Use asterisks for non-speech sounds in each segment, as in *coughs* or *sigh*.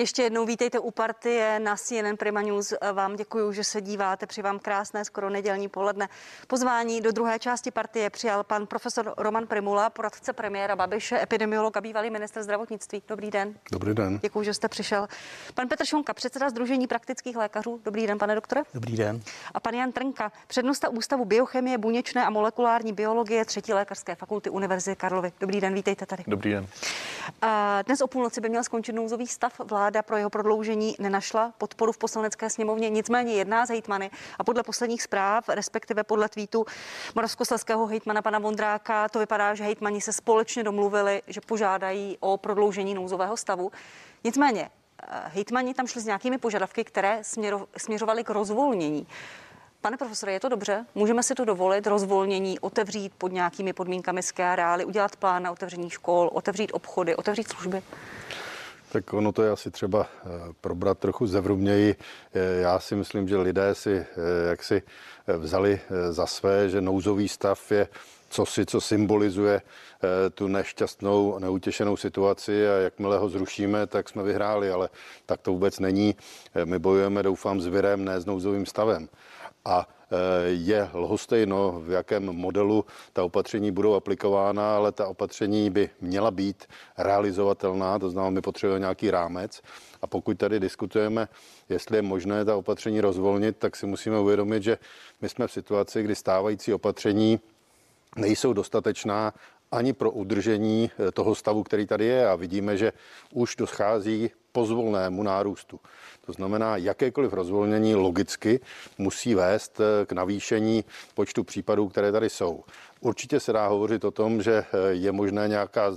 Ještě jednou vítejte u partie na CNN Prima News. Vám děkuji, že se díváte. Při vám krásné skoro nedělní poledne. Pozvání do druhé části partie přijal pan profesor Roman Primula, poradce premiéra Babiše, epidemiolog a bývalý minister zdravotnictví. Dobrý den. Dobrý den. Děkuji, že jste přišel. Pan Petr Šonka, předseda Združení praktických lékařů. Dobrý den, pane doktore. Dobrý den. A pan Jan Trnka, přednosta Ústavu biochemie, buněčné a molekulární biologie třetí lékařské fakulty Univerzity Karlovy. Dobrý den, vítejte tady. Dobrý den. Dnes o půlnoci by měl skončit nouzový stav. Vláda pro jeho prodloužení nenašla podporu v poslanecké sněmovně, nicméně jedná z hejtmany a podle posledních zpráv, respektive podle tweetu moravskoslezského hejtmana pana Vondráka, to vypadá, že hejtmani se společně domluvili, že požádají o prodloužení nouzového stavu. Nicméně eh, hejtmani tam šli s nějakými požadavky, které směro, směřovaly k rozvolnění. Pane profesore, je to dobře? Můžeme si to dovolit, rozvolnění, otevřít pod nějakými podmínkami ské areály, udělat plán na otevření škol, otevřít obchody, otevřít služby? Tak ono to je asi třeba eh, probrat trochu zevrubněji. Eh, já si myslím, že lidé si eh, jak si vzali za své, že nouzový stav je co si, co symbolizuje tu nešťastnou, neutěšenou situaci a jakmile ho zrušíme, tak jsme vyhráli, ale tak to vůbec není. My bojujeme, doufám, s virem, ne s nouzovým stavem. A je lhostejno, v jakém modelu ta opatření budou aplikována, ale ta opatření by měla být realizovatelná, to znamená, my potřebujeme nějaký rámec. A pokud tady diskutujeme, jestli je možné ta opatření rozvolnit, tak si musíme uvědomit, že my jsme v situaci, kdy stávající opatření nejsou dostatečná ani pro udržení toho stavu, který tady je. A vidíme, že už dochází pozvolnému nárůstu. To znamená, jakékoliv rozvolnění logicky musí vést eh, k navýšení počtu případů, které tady jsou. Určitě se dá hovořit o tom, že eh, je možné nějaká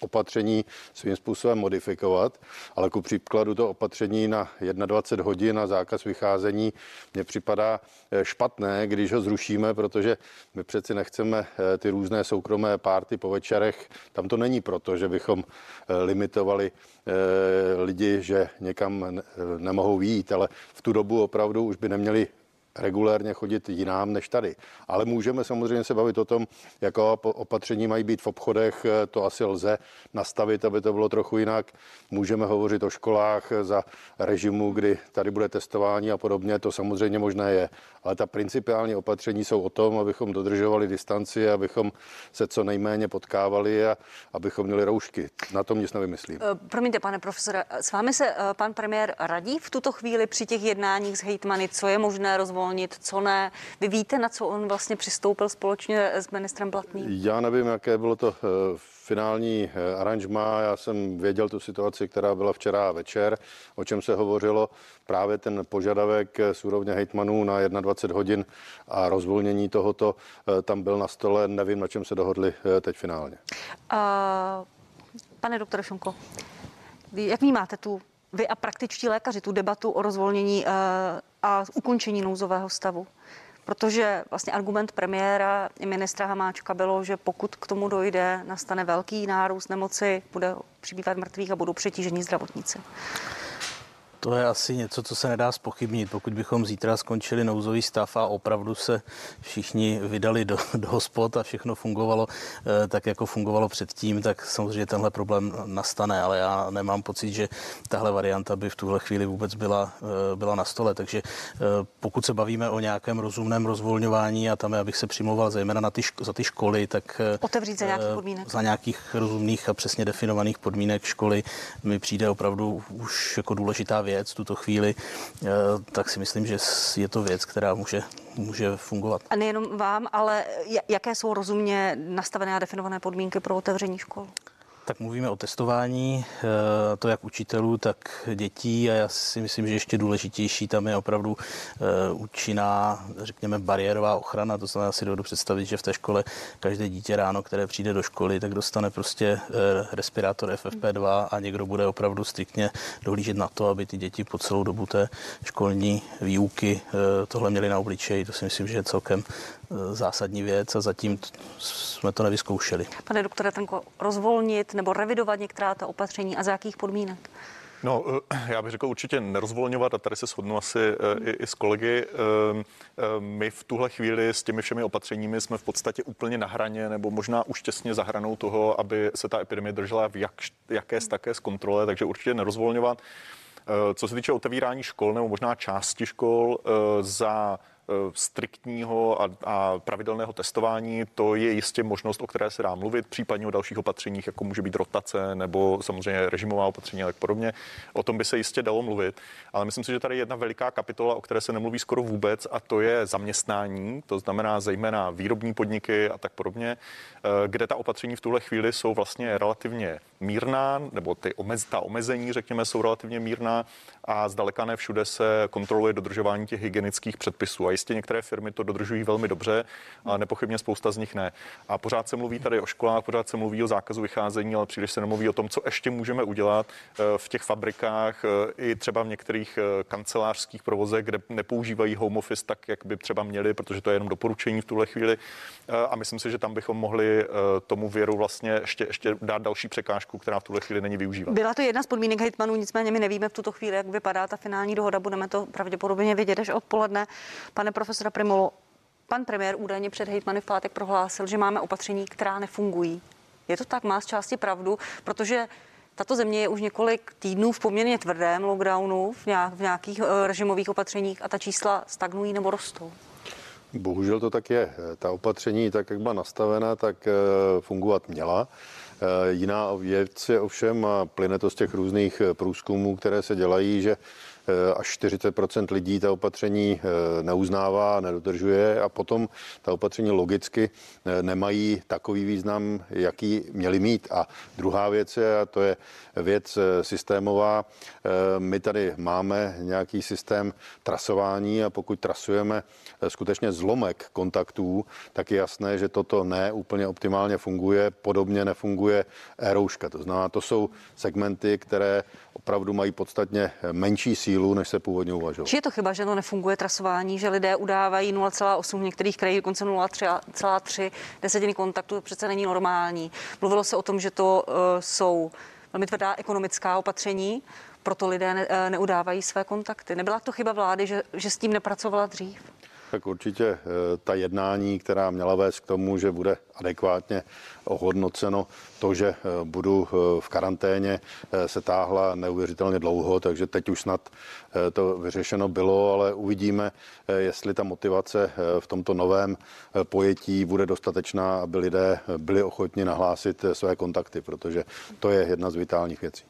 opatření svým způsobem modifikovat, ale ku příkladu to opatření na 21 hodin na zákaz vycházení mně připadá eh, špatné, když ho zrušíme, protože my přeci nechceme eh, ty různé soukromé párty po večerech. Tam to není proto, že bychom eh, limitovali lidi, že někam nemohou výjít, ale v tu dobu opravdu už by neměli regulérně chodit jinám než tady. Ale můžeme samozřejmě se bavit o tom, jaká opatření mají být v obchodech, to asi lze nastavit, aby to bylo trochu jinak. Můžeme hovořit o školách za režimu, kdy tady bude testování a podobně, to samozřejmě možné je. Ale ta principiální opatření jsou o tom, abychom dodržovali distanci, abychom se co nejméně potkávali a abychom měli roušky. Na tom nic nevymyslím. Eh, promiňte, pane profesore, s vámi se eh, pan premiér radí v tuto chvíli při těch jednáních s hejtmany, co je možné rozvolnit uvolnit, co ne. Vy víte, na co on vlastně přistoupil společně s ministrem Blatným? Já nevím, jaké bylo to eh, finální eh, aranžma. Já jsem věděl tu situaci, která byla včera večer, o čem se hovořilo. Právě ten požadavek z úrovně hejtmanů na 21 hodin a rozvolnění tohoto eh, tam byl na stole. Nevím, na čem se dohodli teď finálně. Uh, pane doktore Šunko, jak vnímáte tu vy a praktičtí lékaři tu debatu o rozvolnění uh, a ukončení nouzového stavu. Protože vlastně argument premiéra i ministra Hamáčka bylo, že pokud k tomu dojde, nastane velký nárůst nemoci, bude přibývat mrtvých a budou přetížení zdravotníci. To je asi něco, co se nedá spochybnit. Pokud bychom zítra skončili nouzový stav a opravdu se všichni vydali do, do hospod a všechno fungovalo eh, tak, jako fungovalo předtím, tak samozřejmě tenhle problém nastane, ale já nemám pocit, že tahle varianta by v tuhle chvíli vůbec byla, eh, byla na stole. Takže eh, pokud se bavíme o nějakém rozumném rozvolňování a tam, abych se přimlouval zejména na ty, za ty školy, tak otevřít za nějakých podmínek. Za nějakých rozumných a přesně definovaných podmínek školy mi přijde opravdu už jako důležitá věc tuto chvíli, eh, tak si myslím, že je to věc, která může, může fungovat. A nejenom vám, ale jaké jsou rozumně nastavené a definované podmínky pro otevření škol? Tak mluvíme o testování, eh, to jak učitelů, tak dětí a já si myslím, že ještě důležitější tam je opravdu eh, účinná, řekněme, bariérová ochrana. To znamená si dovedu představit, že v té škole každé dítě ráno, které přijde do školy, tak dostane prostě eh, respirátor FFP2 a někdo bude opravdu striktně dohlížet na to, aby ty děti po celou dobu té školní výuky tohle měly na obličeji. To si myslím, že je celkem zásadní věc a zatím jsme to nevyzkoušeli. Pane doktore Trnko, rozvolnit nebo revidovat některá ta opatření a za jakých podmínek? No, já bych řekl určitě nerozvolňovat a tady se shodnu asi i, i s kolegy. My v tuhle chvíli s těmi všemi opatřeními jsme v podstatě úplně na hraně nebo možná už těsně za hranou toho, aby se ta epidemie držela v jak, jaké také z kontrole, takže určitě nerozvolňovat. Co se týče otevírání škol nebo možná části škol za Eh, striktního a, a pravidelného testování, to je jistě možnost, o které se dá mluvit, případně o dalších opatřeních, jako může být rotace nebo samozřejmě režimová opatření a tak podobně. O tom by se jistě dalo mluvit, ale myslím si, že tady je jedna veliká kapitola, o které se nemluví skoro vůbec, a to je zaměstnání, to znamená zejména výrobní podniky a tak podobně, eh, kde ta opatření v tuhle chvíli jsou vlastně relativně mírná, nebo ty omez, ta omezení, řekněme, jsou relativně mírná a zdaleka ne všude se kontroluje dodržování těch hygienických předpisů. A jistě některé firmy to dodržují velmi dobře, ale nepochybně spousta z nich ne. A pořád se mluví tady o školách, pořád se mluví o zákazu vycházení, ale příliš se nemluví o tom, co ještě můžeme udělat eh, v těch fabrikách, eh, i třeba v některých eh, kancelářských provozech, kde nepoužívají home office tak, jak by třeba měli, protože to je jenom doporučení v tuhle chvíli. A myslím si, že tam bychom mohli tomu věru vlastně ještě, ještě dát další překážku, která v tuhle chvíli není využívat. Byla to jedna z podmínek hejtmanů, nicméně my nevíme v tuto chvíli, jak vypadá ta finální dohoda. Budeme to pravděpodobně vidět až odpoledne. Pane profesora Primolo, pan premiér údajně před hejtmany v pátek prohlásil, že máme opatření, která nefungují. Je to tak, má z části pravdu, protože tato země je už několik týdnů v poměrně tvrdém lockdownu, v, nějak, v nějakých uh, režimových opatřeních a ta čísla stagnují nebo rostou. Bohužel to tak je. Ta opatření, tak jak byla nastavena, tak uh, fungovat měla. Eh, jiná věc je ovšem, a plyne to z těch různých eh, průzkumů, které se dělají, že Eh, až 40% lidí ta opatření eh, neuznává, nedodržuje a potom ta opatření logicky eh, nemají takový význam, jaký měli mít. A druhá věc je, a to je věc systémová, my tady máme nějaký systém trasování a pokud trasujeme skutečně zlomek kontaktů, tak je jasné, že toto ne úplně optimálně funguje, podobně nefunguje e-rouška. To znamená, to jsou segmenty, které opravdu mají podstatně menší sílu, než se původně uvažovalo. Je to chyba, že to nefunguje trasování, že lidé udávají 0,8 v některých krajích, dokonce 0,3 desetiny kontaktu, to přece není normální. Mluvilo se o tom, že to uh, jsou velmi tvrdá ekonomická opatření, proto lidé ne, uh, neudávají své kontakty. Nebyla to chyba vlády, že, že s tím nepracovala dřív? Tak určitě eh, ta jednání, která měla vést k tomu, že bude adekvátně ohodnoceno to, že eh, budu eh, v karanténě, se táhla neuvěřitelně dlouho, takže teď už snad to vyřešeno bylo, ale uvidíme, jestli ta motivace v tomto novém pojetí bude dostatečná, aby lidé byli ochotni nahlásit své kontakty, protože to je jedna z vitálních věcí.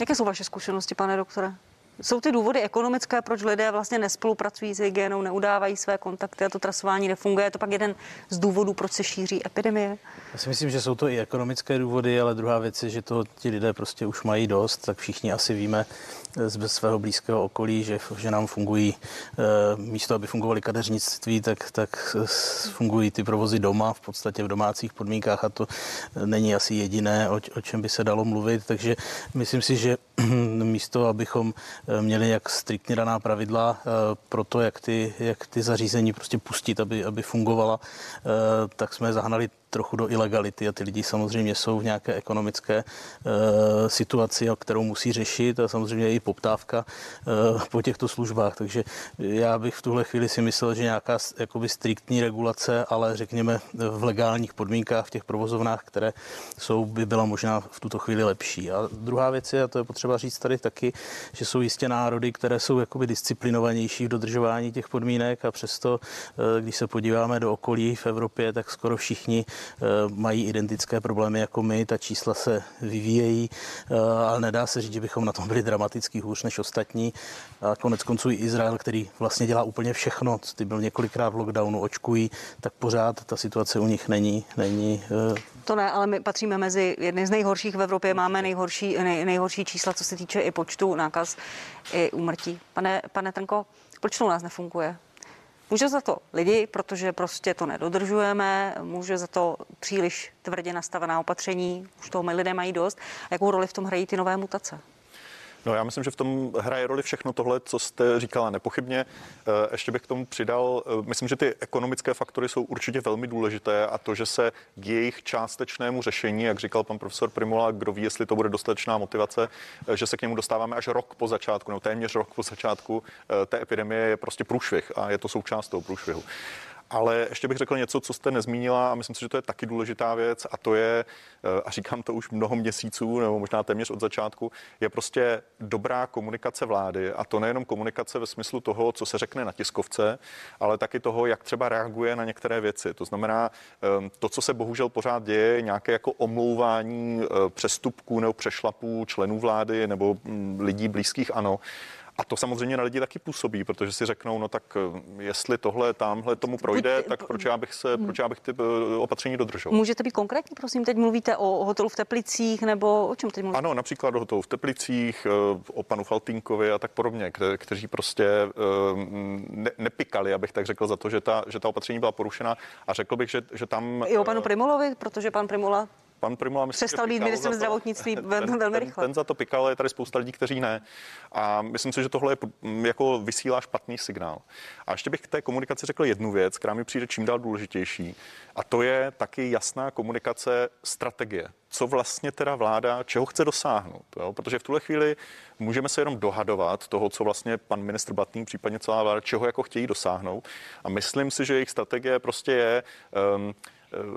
Jaké jsou vaše zkušenosti, pane doktore? Jsou ty důvody ekonomické, proč lidé vlastně nespolupracují s hygienou, neudávají své kontakty a to trasování nefunguje. Je to pak jeden z důvodů, proč se šíří epidemie? Já si myslím, že jsou to i ekonomické důvody, ale druhá věc je, že to ti lidé prostě už mají dost, tak všichni asi víme z svého blízkého okolí, že, že nám fungují, eh, místo aby fungovaly kadeřnictví, tak, tak fungují ty provozy doma, v podstatě v domácích podmínkách a to není asi jediné, o, o čem by se dalo mluvit, takže myslím si, že *clears throat* místo, abychom eh, měli jak striktně daná pravidla eh, pro to, jak ty, jak ty zařízení prostě pustit, aby, aby fungovala, tak jsme zahnali trochu do ilegality a ty lidi samozřejmě jsou v nějaké ekonomické e, situaci, kterou musí řešit a samozřejmě je i poptávka e, po těchto službách. Takže já bych v tuhle chvíli si myslel, že nějaká jakoby striktní regulace, ale řekněme v legálních podmínkách v těch provozovnách, které jsou, by byla možná v tuto chvíli lepší. A druhá věc je, a to je potřeba říct tady taky, že jsou jistě národy, které jsou jakoby disciplinovanější v dodržování těch podmínek a přesto, když se podíváme do okolí v Evropě, tak skoro všichni Eh, mají identické problémy jako my, ta čísla se vyvíjejí, eh, ale nedá se říct, že bychom na tom byli dramaticky hůř než ostatní. A konec konců i Izrael, který vlastně dělá úplně všechno, ty byl několikrát v lockdownu, očkují, tak pořád ta situace u nich není, není eh, to ne, ale my patříme mezi jedny z nejhorších v Evropě, máme nejhorší, nej, nejhorší čísla, co se týče i počtu nákaz, i úmrtí. Pane, pane Trnko, proč to u nás nefunguje? Může za to lidi, protože prostě to nedodržujeme, může za to příliš tvrdě nastavená opatření, už toho lidé mají dost. A jakou roli v tom hrají ty nové mutace? No já myslím, že v tom hraje roli všechno tohle, co jste říkala nepochybně. Eh, ještě bych k tomu přidal, eh, myslím, že ty ekonomické faktory jsou určitě velmi důležité a to, že se k jejich částečnému řešení, jak říkal pan profesor Primula, kdo ví, jestli to bude dostatečná motivace, eh, že se k němu dostáváme až rok po začátku, nebo téměř rok po začátku té epidemie je prostě průšvih a je to součást toho průšvihu. Ale ještě bych řekl něco, co jste nezmínila a myslím si, že to je taky důležitá věc a to je, eh, a říkám to už mnoho měsíců nebo možná téměř od začátku, je prostě dobrá komunikace vlády a to nejenom komunikace ve smyslu toho, co se řekne na tiskovce, ale taky toho, jak třeba reaguje na některé věci. To znamená, ehm, to, co se bohužel pořád děje, nějaké jako omlouvání eh, přestupků nebo přešlapů členů vlády nebo mm, lidí blízkých ano, a to samozřejmě na lidi taky působí, protože si řeknou, no tak eh, jestli tohle tamhle tomu projde, Buď, tak proč já bych se, proč já bych ty eh, opatření dodržoval? Můžete být konkrétní, prosím, teď mluvíte o hotelu v Teplicích nebo o čem teď mluvíte? Ano, například o hotelu v Teplicích, eh, o panu Faltínkovi a tak podobně, kte, kteří prostě ne, nepikali, abych tak řekl, za to, že ta, že ta opatření byla porušena a řekl bych, že, že tam... I o panu Primulovi, protože pan Primula pan Primula myslím, Přestal být ministrem zdravotnictví *laughs* velmi, ten, velmi rychle. Ten, za to pikal, je tady spousta lidí, kteří ne. A myslím si, že tohle je, jako vysílá špatný signál. A ještě bych k té komunikaci řekl jednu věc, která mi přijde čím dál důležitější. A to je taky jasná komunikace strategie. Co vlastně teda vláda, čeho chce dosáhnout. Jo? Protože v tuhle chvíli můžeme se jenom dohadovat toho, co vlastně pan ministr Batný, případně celá vláda, čeho jako chtějí dosáhnout. A myslím si, že jejich strategie prostě je um,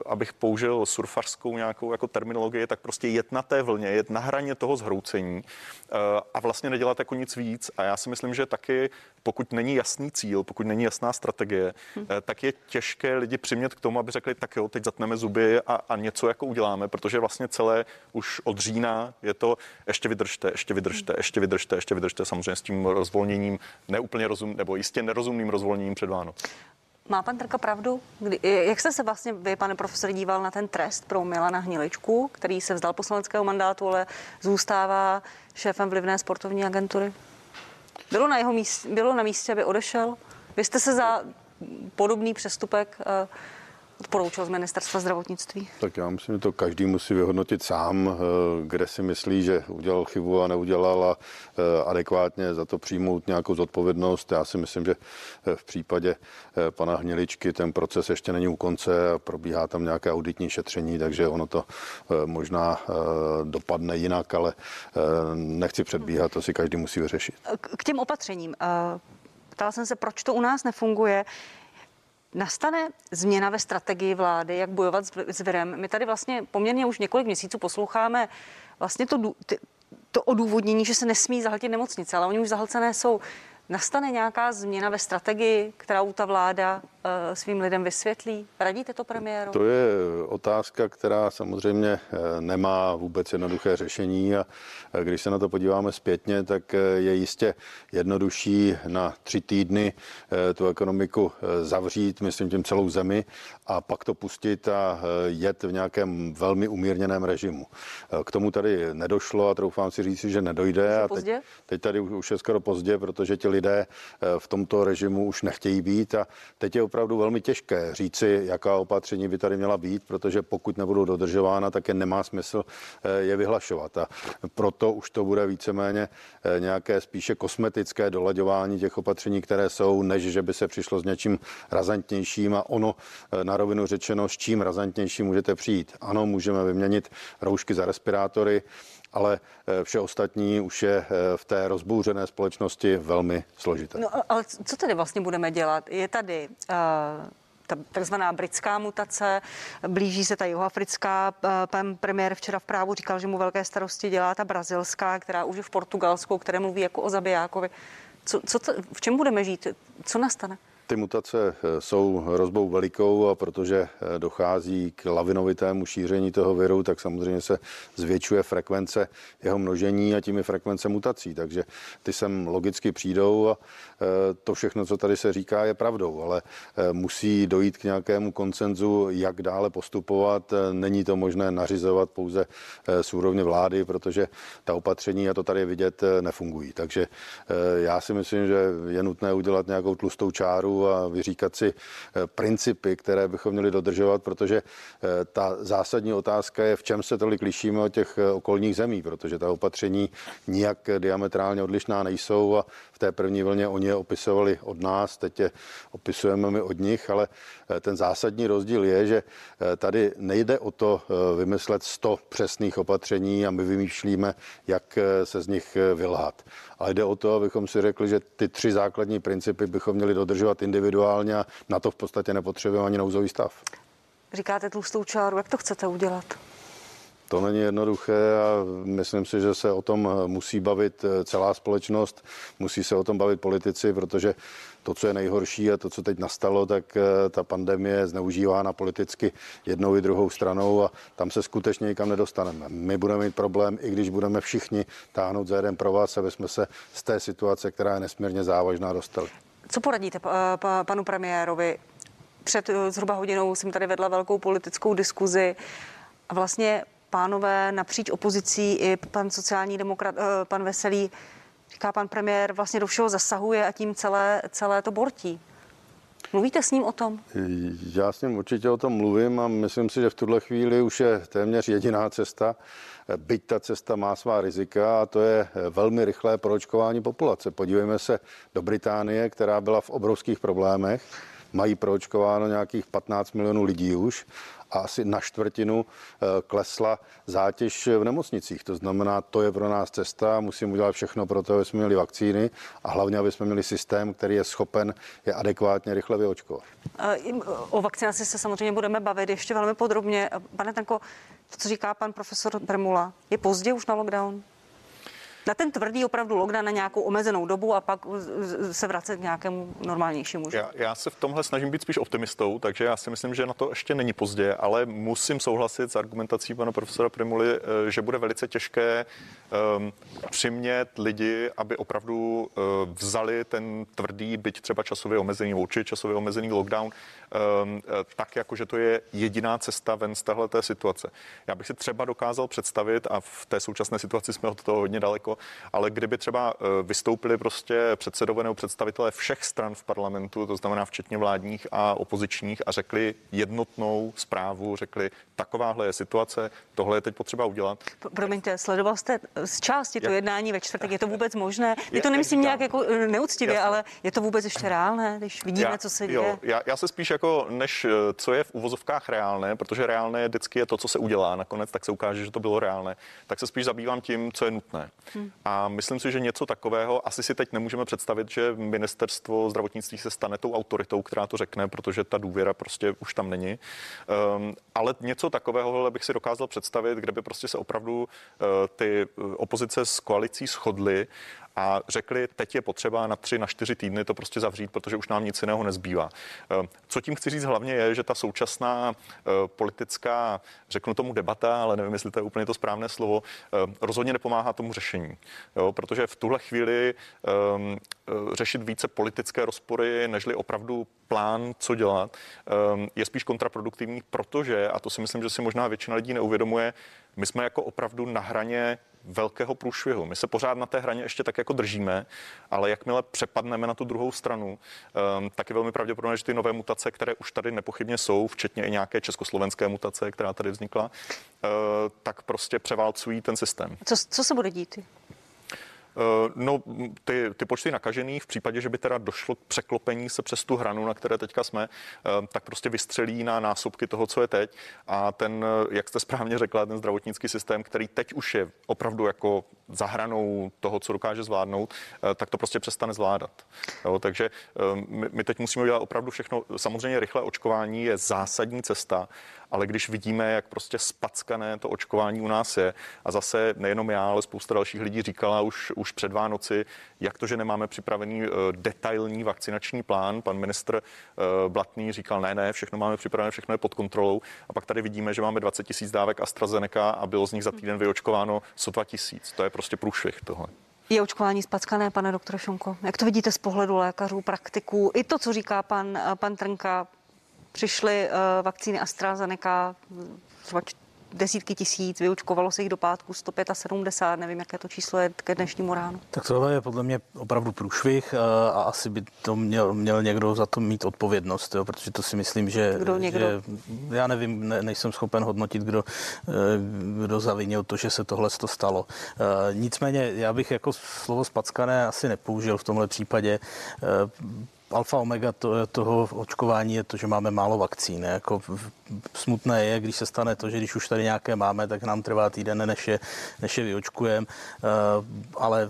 abych použil surfařskou nějakou jako terminologii, tak prostě jet na té vlně, jet na hraně toho zhroucení eh, a vlastně nedělat jako nic víc. A já si myslím, že taky, pokud není jasný cíl, pokud není jasná strategie, hm. eh, tak je těžké lidi přimět k tomu, aby řekli, tak jo, teď zatneme zuby a, a něco jako uděláme, protože vlastně celé už od října je to ještě vydržte, ještě vydržte, ještě vydržte, ještě vydržte, samozřejmě s tím rozvolněním neúplně rozum, nebo jistě nerozumným rozvolněním před Vánoc. Má pan Trka pravdu? Kdy, jak jste se vlastně vy, pane profesor, díval na ten trest pro Milana Hniličku, který se vzdal poslaneckého mandátu, ale zůstává šéfem vlivné sportovní agentury? Bylo na, jeho míst, bylo na místě, aby odešel? Vy jste se za podobný přestupek uh, odporoučil z ministerstva zdravotnictví? Tak já myslím, že to každý musí vyhodnotit sám, eh, kde si myslí, že udělal chybu a neudělal a eh, adekvátně za to přijmout nějakou zodpovědnost. Já si myslím, že eh, v případě pana Hniličky ten proces ještě není u konce a probíhá tam nějaké auditní šetření, takže ono to možná dopadne jinak, ale nechci předbíhat, to si každý musí vyřešit. K těm opatřením. Ptala jsem se, proč to u nás nefunguje. Nastane změna ve strategii vlády, jak bojovat s virem? My tady vlastně poměrně už několik měsíců posloucháme vlastně to, to odůvodnění, že se nesmí zahltit nemocnice, ale oni už zahlcené jsou. Nastane nějaká změna ve strategii, kterou ta vláda uh, svým lidem vysvětlí? Radíte to premiéru? To je otázka, která samozřejmě eh, nemá vůbec jednoduché řešení a eh, když se na to podíváme zpětně, tak je jistě jednodušší na tři týdny tu ekonomiku zavřít, myslím tím celou zemi a pak to pustit a jet v nějakém velmi umírněném režimu. K tomu tady nedošlo a troufám si říct, že nedojde. A teď, teď tady už je skoro pozdě, protože ti lidé eh, v tomto režimu už nechtějí být a teď je opravdu velmi těžké říci, jaká opatření by tady měla být, protože pokud nebudou dodržována, tak je nemá smysl eh, je vyhlašovat. A proto už to bude víceméně eh, nějaké spíše kosmetické dolaďování těch opatření, které jsou, než že by se přišlo s něčím razantnějším a ono na rovinu řečeno, s čím razantnější můžete přijít. Ano, můžeme vyměnit roušky za respirátory, ale eh, vše ostatní už je eh, v té rozbouřené společnosti velmi složité. No ale co tedy vlastně budeme dělat? Je tady uh ta takzvaná britská mutace, blíží se ta jihoafrická. Pan premiér včera v právu říkal, že mu velké starosti dělá ta brazilská, která už je v Portugalsku, které mluví jako o zabijákovi. Co, co to, v čem budeme žít? Co nastane? Ty mutace eh, jsou hrozbou velikou a protože eh, dochází k lavinovitému šíření toho viru, tak samozřejmě se zvětšuje frekvence jeho množení a tím je frekvence mutací. Takže ty sem logicky přijdou a eh, to všechno, co tady se říká, je pravdou, ale musí dojít k nějakému koncenzu, jak dále postupovat. Není to možné nařizovat pouze z úrovně vlády, protože ta opatření, a to tady vidět, nefungují. Takže já si myslím, že je nutné udělat nějakou tlustou čáru a vyříkat si eh, principy, které bychom měli dodržovat, protože eh, ta zásadní otázka je, v čem se tolik lišíme od těch eh, okolních zemí, protože ta opatření nijak diametrálně odlišná nejsou a té první vlně oni je opisovali od nás, teď je opisujeme my od nich, ale ten zásadní rozdíl je, že tady nejde o to vymyslet 100 přesných opatření a my vymýšlíme, jak se z nich vylhat. Ale jde o to, abychom si řekli, že ty tři základní principy bychom měli dodržovat individuálně a na to v podstatě nepotřebujeme ani nouzový stav. Říkáte tlustou čáru, jak to chcete udělat? To není jednoduché a myslím si, že se o tom musí bavit celá společnost, musí se o tom bavit politici, protože to, co je nejhorší a to, co teď nastalo, tak eh, ta pandemie je zneužívána politicky jednou i druhou stranou a tam se skutečně nikam nedostaneme. My budeme mít problém, i když budeme všichni táhnout za jeden pro vás, aby jsme se z té situace, která je nesmírně závažná, dostali. Co poradíte panu premiérovi? Před eh, zhruba hodinou jsem tady vedla velkou politickou diskuzi a vlastně pánové napříč opozicí i pan sociální demokrat, eh, pan Veselý říká pan premiér, vlastně do všeho zasahuje a tím celé, celé to bortí. Mluvíte s ním o tom? Já s ním určitě o tom mluvím a myslím si, že v tuhle chvíli už je téměř jediná cesta, byť ta cesta má svá rizika a to je velmi rychlé proočkování populace. Podívejme se do Británie, která byla v obrovských problémech mají proočkováno nějakých 15 milionů lidí už a asi na čtvrtinu eh, klesla zátěž v nemocnicích. To znamená, to je pro nás cesta, musíme udělat všechno pro to, aby jsme měli vakcíny a hlavně, aby jsme měli systém, který je schopen je adekvátně rychle vyočkovat. O vakcinaci se samozřejmě budeme bavit ještě velmi podrobně. Pane Tanko, to, co říká pan profesor Bremula, je pozdě už na lockdown? Na ten tvrdý opravdu lockdown na nějakou omezenou dobu a pak se vracet k nějakému normálnějšímu. Já, já se v tomhle snažím být spíš optimistou, takže já si myslím, že na to ještě není pozdě, ale musím souhlasit s argumentací pana profesora Primuly, eh, že bude velice těžké um, přimět lidi, aby opravdu uh, vzali ten tvrdý, byť třeba časově omezený, určitě časově omezený lockdown, um, tak jako, že to je jediná cesta ven z téhle situace. Já bych si třeba dokázal představit, a v té současné situaci jsme od toho hodně daleko, ale kdyby třeba eh, vystoupili prostě předsedové nebo představitelé všech stran v parlamentu, to znamená včetně vládních a opozičních a řekli jednotnou zprávu, řekli takováhle je situace, tohle je teď potřeba udělat. Promiňte, sledoval jste z části to jednání ve čtvrtek, je to vůbec možné? Je to nemyslím nějak jako eh, neúctivě, ale je to vůbec ještě reálné, když vidíme, já, co se děje? Jo, já, já se spíš jako, než eh, co je v uvozovkách reálné, protože reálné vždycky je to, co se udělá nakonec, tak se ukáže, že to bylo reálné, tak se spíš zabývám tím, co je nutné. Hmm. A myslím si, že něco takového asi si teď nemůžeme představit, že ministerstvo zdravotnictví se stane tou autoritou, která to řekne, protože ta důvěra prostě už tam není. Um, ale něco takového bych si dokázal představit, kde by prostě se opravdu uh, ty eh, opozice s koalicí shodly a řekli, teď je potřeba na tři, na čtyři týdny to prostě zavřít, protože už nám nic jiného nezbývá. Eh, co tím chci říct hlavně je, že ta současná eh, politická, řeknu tomu debata, ale nevím, jestli to je úplně to správné slovo, eh, rozhodně nepomáhá tomu řešení. Jo, protože v tuhle chvíli um, řešit více politické rozpory, nežli opravdu plán, co dělat, um, je spíš kontraproduktivní, protože, a to si myslím, že si možná většina lidí neuvědomuje, my jsme jako opravdu na hraně velkého průšvihu. My se pořád na té hraně ještě tak jako držíme, ale jakmile přepadneme na tu druhou stranu, um, tak je velmi pravděpodobné, že ty nové mutace, které už tady nepochybně jsou, včetně i nějaké československé mutace, která tady vznikla, uh, tak prostě převálcují ten systém. Co, co se bude dít? Eh, no, ty, ty počty nakažených v případě, že by teda došlo k překlopení se přes tu hranu, na které teďka jsme, eh, tak prostě vystřelí na násobky toho, co je teď. A ten, eh, jak jste správně řekla, ten zdravotnický systém, který teď už je opravdu jako za hranou toho, co dokáže zvládnout, tak to prostě přestane zvládat. Jo, takže my, my teď musíme udělat opravdu všechno. Samozřejmě rychlé očkování je zásadní cesta, ale když vidíme, jak prostě spackané to očkování u nás je, a zase nejenom já, ale spousta dalších lidí říkala už, už před Vánoci, jak to, že nemáme připravený uh, detailní vakcinační plán. Pan ministr Blatný říkal, ne, ne, všechno máme připravené, všechno je pod kontrolou. A pak tady vidíme, že máme 20 tisíc dávek AstraZeneca a bylo z nich za týden vyočkováno 102 tisíc. To je prostě průšvih tohle. Je očkování spackané, pane doktore Šonko? Jak to vidíte z pohledu lékařů, praktiků? I to, co říká pan, pan Trnka, přišly uh, vakcíny AstraZeneca desítky tisíc, vyučkovalo se jich do pátku 175, nevím, jaké to číslo je ke dnešnímu ránu. Tak tohle je podle mě opravdu průšvih a asi by to měl, měl někdo za to mít odpovědnost, jo, protože to si myslím, že, Kdo někdo? že já nevím, ne, nejsem schopen hodnotit, kdo, kdo zavinil to, že se tohle to stalo. Nicméně já bych jako slovo spackané asi nepoužil v tomhle případě alfa omega to, toho očkování je to, že máme málo vakcín. Jako smutné je, když se stane to, že když už tady nějaké máme, tak nám trvá týden, než je, než je vyočkujeme. Eh, ale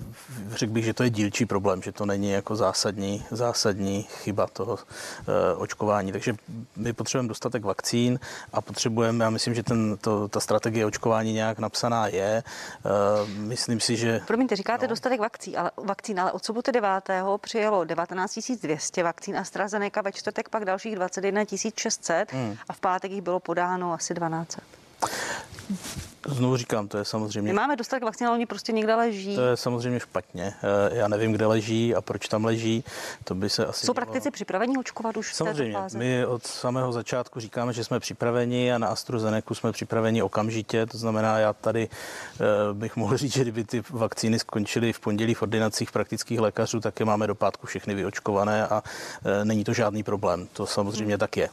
řekl bych, že to je dílčí problém, že to není jako zásadní, zásadní chyba toho eh, očkování. Takže my potřebujeme dostatek vakcín a potřebujeme, já myslím, že ten, to, ta strategie očkování nějak napsaná je. Eh, myslím si, že... Promiňte, říkáte no. dostatek vakcín, ale, vakcín, ale od soboty 9. přijelo 19 200 vakcín AstraZeneca, ve čtvrtek pak dalších 21 600 hmm. a v pátek jich bylo podáno asi 12. Znovu říkám, to je samozřejmě. My máme dostatek vakcín, ale oni prostě někde leží. To je samozřejmě špatně. Eh, já nevím, kde leží a proč tam leží. To by se asi. Jsou dělalo. praktici připraveni očkovat už samozřejmě. V této? My od samého začátku říkáme, že jsme připraveni a na AstraZeneca jsme připraveni okamžitě. To znamená, já tady eh, bych mohl říct, že kdyby ty vakcíny skončily v pondělí v ordinacích praktických lékařů, tak je máme do pátku všechny vyočkované a eh, není to žádný problém. To samozřejmě hmm. tak je.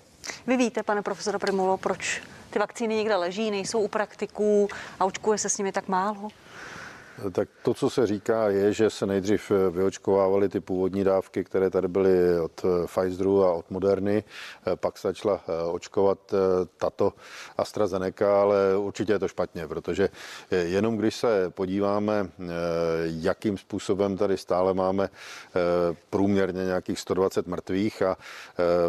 Vy víte, pane profesore Primulo, proč ty vakcíny někde leží, nejsou u praktiků a očkuje se s nimi tak málo? Tak to, co se říká, je, že se nejdřív vyočkovávaly ty původní dávky, které tady byly od Pfizeru a od Moderny, pak se začala očkovat tato AstraZeneca, ale určitě je to špatně, protože jenom když se podíváme, jakým způsobem tady stále máme průměrně nějakých 120 mrtvých a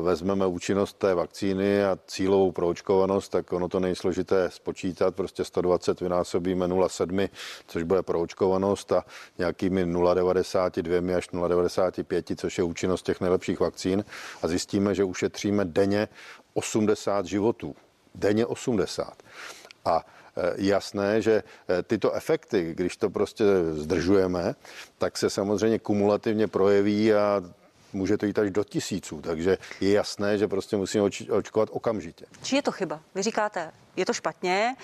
vezmeme účinnost té vakcíny a cílovou proočkovanost, tak ono to nejsložité spočítat, prostě 120 vynásobíme 0,7, což bude pro proočkovanost a nějakými 0,92 až 0,95, což je účinnost těch nejlepších vakcín a zjistíme, že ušetříme denně 80 životů. Denně 80. A e, jasné, že e, tyto efekty, když to prostě zdržujeme, tak se samozřejmě kumulativně projeví a může to jít až do tisíců, takže je jasné, že prostě musíme očkovat okamžitě. Či je to chyba? Vy říkáte, je to špatně,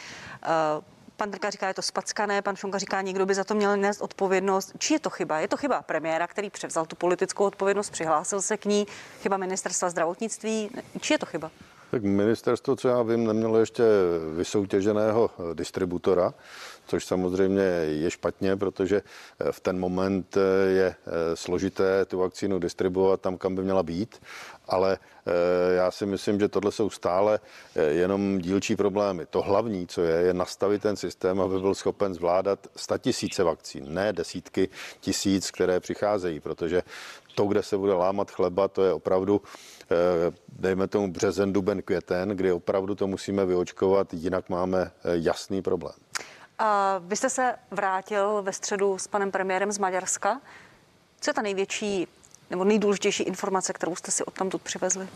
uh Pan Drka říká, je to spackané, pan Šonka říká, někdo by za to měl nést odpovědnost. Či je to chyba? Je to chyba premiéra, který převzal tu politickou odpovědnost, přihlásil se k ní, chyba ministerstva zdravotnictví? Či je to chyba? Tak ministerstvo, co já vím, nemělo ještě vysoutěženého distributora, což samozřejmě je špatně, protože v ten moment je složité tu vakcínu distribuovat tam, kam by měla být ale eh, já si myslím, že tohle jsou stále eh, jenom dílčí problémy. To hlavní, co je, je nastavit ten systém, aby byl schopen zvládat tisíce vakcín, ne desítky tisíc, které přicházejí, protože to, kde se bude lámat chleba, to je opravdu, eh, dejme tomu březen, duben, květen, kdy opravdu to musíme vyočkovat, jinak máme jasný problém. A vy jste se vrátil ve středu s panem premiérem z Maďarska. Co je ta největší nebo nejdůležitější informace, kterou jste si odtamtud přivezli?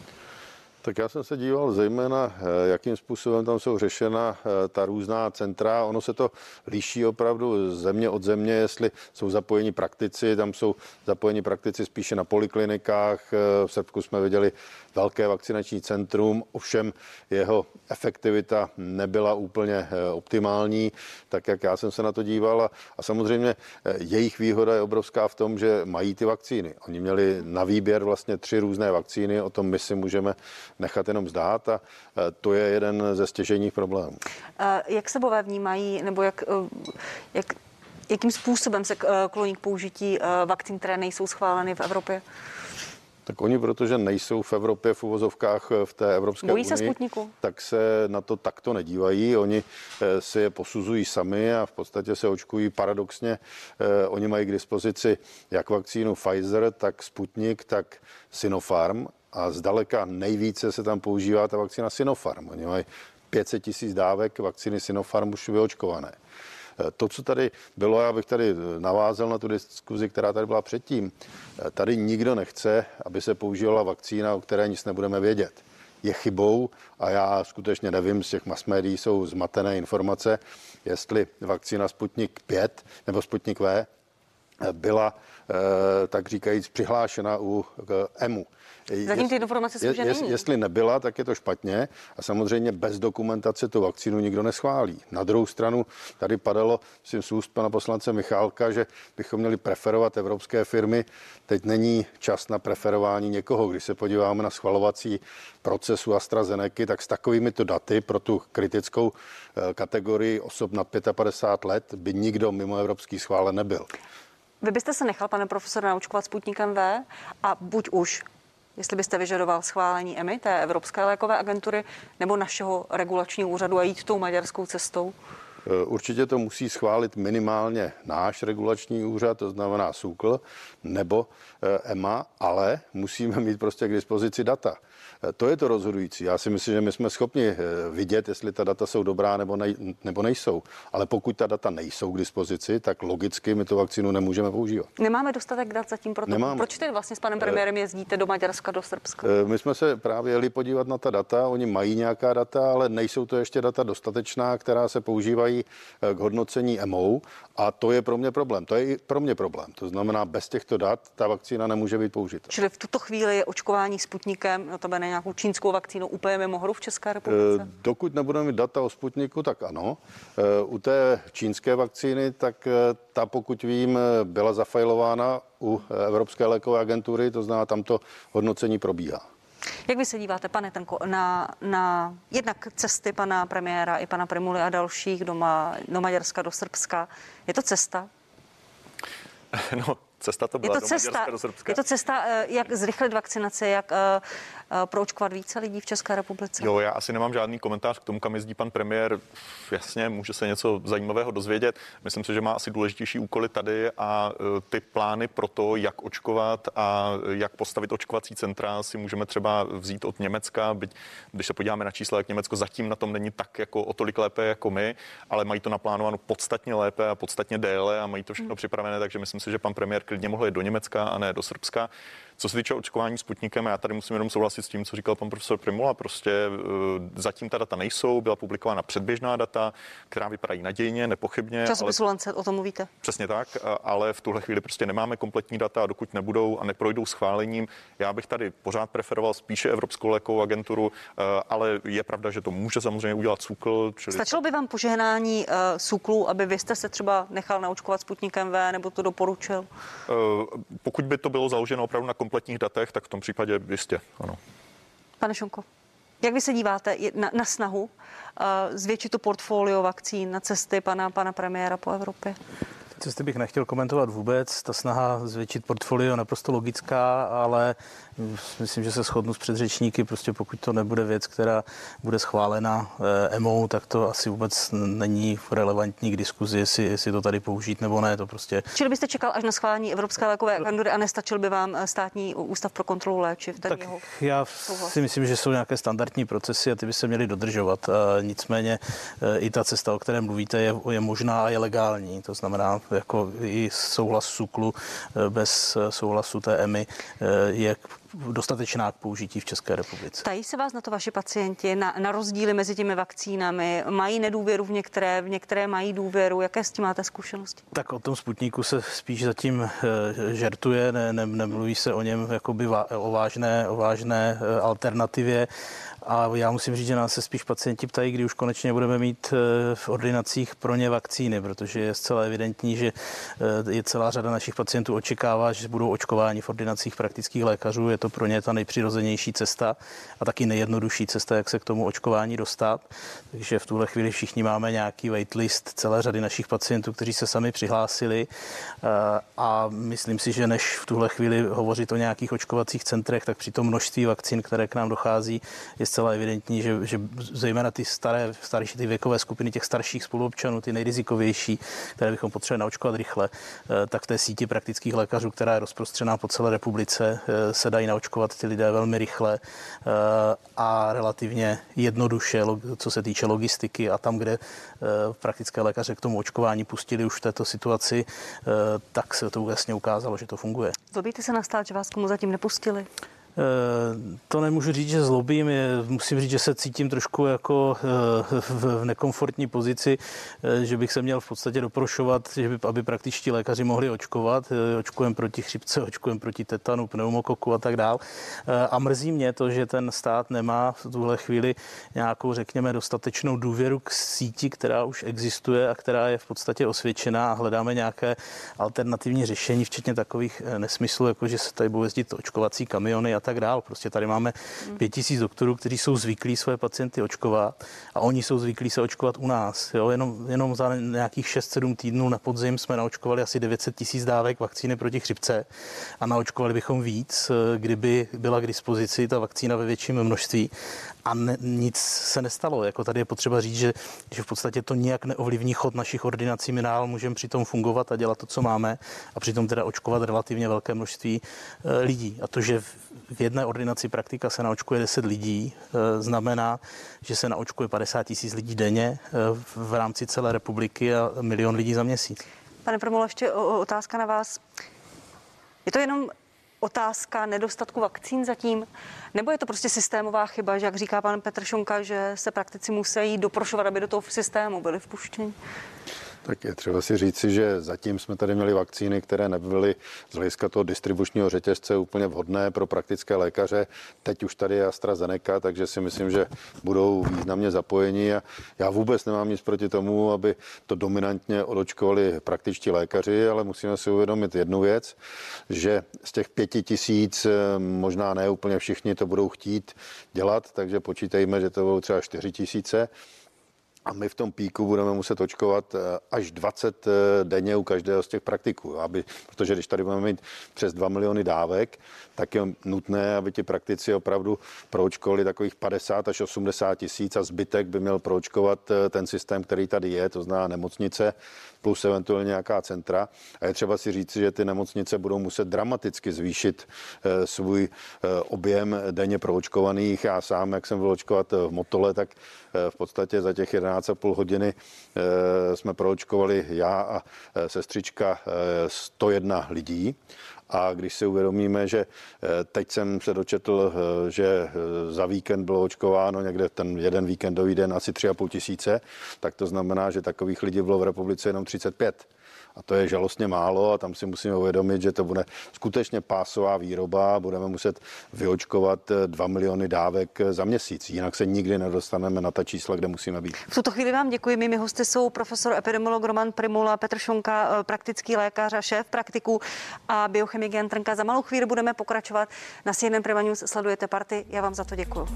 Tak já jsem se díval zejména, eh, jakým způsobem tam jsou řešena eh, ta různá centra. Ono se to líší opravdu země od země, jestli jsou zapojeni praktici, tam jsou zapojeni praktici spíše na poliklinikách. Eh, v Srbsku jsme viděli velké vakcinační centrum, ovšem jeho efektivita nebyla úplně optimální, tak jak já jsem se na to díval. A, samozřejmě jejich výhoda je obrovská v tom, že mají ty vakcíny. Oni měli na výběr vlastně tři různé vakcíny, o tom my si můžeme nechat jenom zdát a to je jeden ze stěžejních problémů. Jak sebové vnímají, nebo jak, e, jak, jakým způsobem se e, kloní k použití e, vakcín, které nejsou schváleny v Evropě? Tak oni, protože nejsou v Evropě v uvozovkách v té Evropské Bojí unii, se Sputniku? tak se na to takto nedívají. Oni si je posuzují sami a v podstatě se očkují paradoxně. Oni mají k dispozici jak vakcínu Pfizer, tak Sputnik, tak Sinopharm a zdaleka nejvíce se tam používá ta vakcína Sinopharm. Oni mají 500 tisíc dávek vakcíny Sinopharm už vyočkované. E, to, co tady bylo, já bych tady navázal na tu diskuzi, která tady byla předtím. E, tady nikdo nechce, aby se používala vakcína, o které nic nebudeme vědět. Je chybou a já skutečně nevím, z těch mass médií jsou zmatené informace, jestli vakcína Sputnik 5 nebo Sputnik V byla, tak říkajíc, přihlášena u EMU. Zatím ty informace jsou, že není. Jestli nebyla, tak je to špatně a samozřejmě bez dokumentace tu vakcínu nikdo neschválí. Na druhou stranu tady padalo, myslím, z úst pana poslance Michálka, že bychom měli preferovat evropské firmy. Teď není čas na preferování někoho. Když se podíváme na schvalovací procesu AstraZeneca, tak s takovými to daty pro tu kritickou eh, kategorii osob nad 55 let by nikdo mimo evropský schválen nebyl. Vy byste se nechal, pane profesor, naučkovat Sputnikem V a buď už jestli byste vyžadoval schválení EMI, té Evropské lékové agentury, nebo našeho regulačního úřadu a jít tou maďarskou cestou? E, určitě to musí schválit minimálně náš regulační úřad, to znamená SÚKL, nebo e, EMA, ale musíme mít prostě k dispozici data. To je to rozhodující. Já si myslím, že my jsme schopni eh, vidět, jestli ta data jsou dobrá nebo, nej, nebo nejsou. Ale pokud ta data nejsou k dispozici, tak logicky my tu vakcínu nemůžeme používat. Nemáme dostatek dat zatím proto. Nemáme. Proč ty vlastně s panem eh, premiérem jezdíte do Maďarska, do Srbska? Eh, my jsme se právě jeli podívat na ta data. Oni mají nějaká data, ale nejsou to ještě data dostatečná, která se používají k hodnocení MO. A to je pro mě problém. To je i pro mě problém. To znamená, bez těchto dat ta vakcína nemůže být použita. Čili v tuto chvíli je očkování Sputnikem, no to nějakou čínskou vakcínu úplně mimo hru v České republice? Eh, dokud nebudeme mít data o Sputniku, tak ano. Eh, u té čínské vakcíny, tak eh, ta, pokud vím, byla zafajlována u Evropské lékové agentury, to znamená, tam to hodnocení probíhá. Jak vy se díváte, pane Tenko, na, na jednak cesty pana premiéra i pana Primuly a dalších do, Ma, do Maďarska, do Srbska? Je to cesta? *laughs* No, cesta to byla je to do cesta, Maďarska, do Srbska. Je to cesta, jak zrychlit vakcinaci, jak Eh, proočkovat více lidí v České republice? Jo, já asi nemám žádný komentář k tomu, kam jezdí pan premiér. Jasně, může se něco zajímavého dozvědět. Myslím si, že má asi důležitější úkoly tady a eh, ty plány pro to, jak očkovat a jak postavit očkovací centra, si můžeme třeba vzít od Německa, byť když se podíváme na čísla, jak Německo zatím na tom není tak jako o tolik lépe jako my, ale mají to naplánováno podstatně lépe a podstatně déle a mají to všechno hmm. připravené, takže myslím si, že pan premiér klidně mohl jít do Německa a ne do Srbska. Co se týče očkování Sputnikem, já tady musím jenom souhlasit s tím, co říkal pan profesor Primula. Prostě eh, zatím ta data nejsou, byla publikována předběžná data, která vypadají nadějně, nepochybně. Časopisu ale... Lancet, o tom mluvíte. Přesně tak, ale v tuhle chvíli prostě nemáme kompletní data a dokud nebudou a neprojdou schválením, já bych tady pořád preferoval spíše Evropskou lékovou agenturu, eh, ale je pravda, že to může samozřejmě udělat SÚKL. Čili... Stačilo by vám požehnání uh, SÚKLu, aby vy jste se třeba nechal naočkovat Sputnikem V nebo to doporučil? Uh, pokud by to bylo založeno opravdu na kompletních datech, tak v tom případě jistě, ano. Pane Šonko, jak vy se díváte na, na snahu uh, zvětšit to portfolio vakcín na cesty pana, pana premiéra po Evropě? Cesty bych nechtěl komentovat vůbec. Ta snaha zvětšit portfolio je naprosto logická, ale myslím, že se shodnu s předřečníky. Prostě pokud to nebude věc, která bude schválena EMO, tak to asi vůbec není relevantní k diskuzi, jestli, jestli to tady použít nebo ne. To prostě... Čili byste čekal až na schválení Evropské lékové agentury a nestačil by vám eh, státní ústav pro kontrolu léčiv? Ten tak jeho já souhlas. si myslím, že jsou nějaké standardní procesy a ty by se měly dodržovat. A nicméně eh, i ta cesta, o které mluvíte, je, je možná a je legální. To znamená, jako i souhlas SUKLu eh, bez souhlasu té EMI je dostatečná k použití v České republice. Tají se vás na to vaši pacienti, na, na rozdíly mezi těmi vakcínami? Mají nedůvěru v některé, v některé mají důvěru? Jaké s tím máte zkušenosti? Tak o tom Sputníku se spíš zatím e, žertuje, ne, ne, nemluví se o něm jakoby vá, o vážné, o vážné e, alternativě. A já musím říct, že nás se spíš pacienti ptají, kdy už konečně budeme mít eh, v ordinacích pro ně vakcíny, protože je zcela evidentní, že eh, je celá řada našich pacientů očekává, že budou očkováni v ordinacích praktických lékařů. Je to pro ně ta nejpřirozenější cesta a taky nejjednodušší cesta, jak se k tomu očkování dostat. Takže v tuhle chvíli všichni máme nějaký waitlist celé řady našich pacientů, kteří se sami přihlásili eh, a myslím si, že než v tuhle chvíli hovořit o nějakých očkovacích centrech, tak při tom množství vakcín, které k nám dochází, je zcela evidentní, že, že zejména ty staré, starší ty věkové skupiny těch starších spoluobčanů, ty nejrizikovější, které bychom potřebovali naočkovat rychle, eh, tak v té síti praktických lékařů, která je rozprostřená po celé republice, eh, se dají naočkovat ty lidé velmi rychle eh, a relativně jednoduše, co se týče logistiky a tam, kde praktické lékaře k tomu očkování pustili už v této situaci, tak se to jasně ukázalo, že to funguje. Zlobíte se na stát, že vás komu zatím nepustili? Eh, to nemůžu říct, že zlobím, musím říct, že se cítím trošku jako eh, v nekomfortní pozici, eh, že bych se měl v podstatě doprošovat, že by, aby praktičtí lékaři mohli očkovat. Očkujeme proti chřipce, *laughs* očkujeme proti tetanu, pneumokoku a tak dál. A mrzí mě to, že ten stát nemá v tuhle chvíli nějakou, řekněme, dostatečnou důvěru k síti, která už existuje a která je v podstatě osvědčená a hledáme nějaké alternativní řešení, včetně takových nesmyslů, jako že se tady budou jezdit očkovací kamiony a tak dál. Prostě tady máme pět tisíc doktorů, kteří jsou zvyklí své pacienty očkovat a oni jsou zvyklí se očkovat u nás. Jo? Jenom, jenom za nějakých 6-7 týdnů na podzim jsme naočkovali asi 900 tisíc dávek vakcíny proti chřipce a naočkovali bychom víc, kdyby byla k dispozici ta vakcína ve větším množství a ne, nic se nestalo. Jako tady je potřeba říct, že, že v podstatě to nijak neovlivní chod našich ordinací. My dál můžeme přitom fungovat a dělat to, co máme a přitom teda očkovat relativně velké množství e, lidí. A to, že v, jedné ordinaci praktika se naočkuje 10 lidí, e, znamená, že se naočkuje 50 tisíc lidí denně e, v rámci celé republiky a milion lidí za měsíc. Pane Promolo, ještě otázka na vás. Je to jenom otázka nedostatku vakcín zatím? Nebo je to prostě systémová chyba, že jak říká pan Petr Šonka, že se praktici musí doprošovat, aby do toho systému byli vpuštěni? Tak je třeba si říci, že zatím jsme tady měli vakcíny, které nebyly z hlediska toho distribučního řetězce úplně vhodné pro praktické lékaře. Teď už tady je AstraZeneca, takže si myslím, že budou významně zapojeni a já vůbec nemám nic proti tomu, aby to dominantně odočkovali praktičtí lékaři, ale musíme si uvědomit jednu věc, že z těch pěti tisíc možná ne úplně všichni to budou chtít dělat, takže počítejme, že to budou třeba čtyři tisíce a my v tom píku budeme muset očkovat eh, až 20 eh, denně u každého z těch praktiků, aby, protože když tady budeme mít přes 2 miliony dávek, tak je nutné, aby ti praktici opravdu proočkovali takových 50 až 80 tisíc a zbytek by měl proočkovat eh, ten systém, který tady je, to znamená nemocnice, plus eventuálně nějaká centra. A je třeba si říct, že ty nemocnice budou muset dramaticky zvýšit eh, svůj eh, objem denně proočkovaných. Já sám, jak jsem byl očkovat v Motole, tak v podstatě za těch 11,5 hodiny jsme proočkovali já a sestřička 101 lidí. A když si uvědomíme, že eh, teď jsem se dočetl, eh, že eh, za víkend bylo očkováno někde ten jeden víkendový den asi 3,5 tisíce, tak to znamená, že takových lidí bylo v republice jenom 35 a to je žalostně málo a tam si musíme uvědomit, že to bude skutečně pásová výroba, budeme muset vyočkovat 2 miliony dávek za měsíc, jinak se nikdy nedostaneme na ta čísla, kde musíme být. V tuto chvíli vám děkuji. Mými hosty jsou profesor epidemiolog Roman Primula, Petr Šonka, praktický lékař a šéf praktiků a biochemik Jan Trnka. Za malou chvíli budeme pokračovat. Na CNN Prima News sledujete party. Já vám za to děkuji.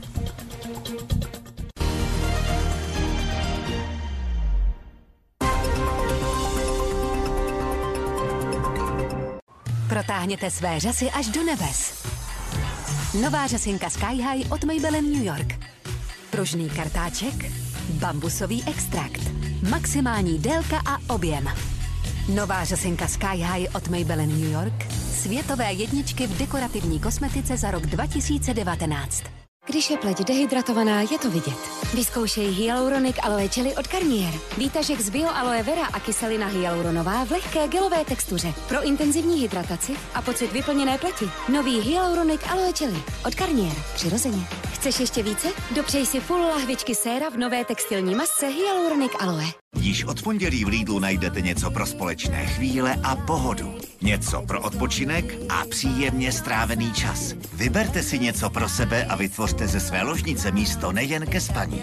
Protáhněte své řasy až do nebes. Nová řasinka Sky High od Maybelline New York. Pružný kartáček, bambusový extrakt, maximální délka a objem. Nová řasinka Sky High od Maybelline New York. Světové jedničky v dekorativní kosmetice za rok 2019. Když je pleť dehydratovaná, je to vidět. Vyzkoušej Hyaluronic Aloe Jelly od Garnier. Výtažek z bio aloe vera a kyselina hyaluronová v lehké gelové textuře. Pro intenzivní hydrataci a pocit vyplněné pleti. Nový Hyaluronic Aloe Jelly od Garnier. Přirozeně. Chceš ještě více? Dopřej si full lahvičky séra v nové textilní masce Hyaluronic Aloe. Již od pondělí v Lidlu najdete něco pro společné chvíle a pohodu. Něco pro odpočinek a příjemně strávený čas. Vyberte si něco pro sebe a vytvořte ze své ložnice místo nejen ke spaní.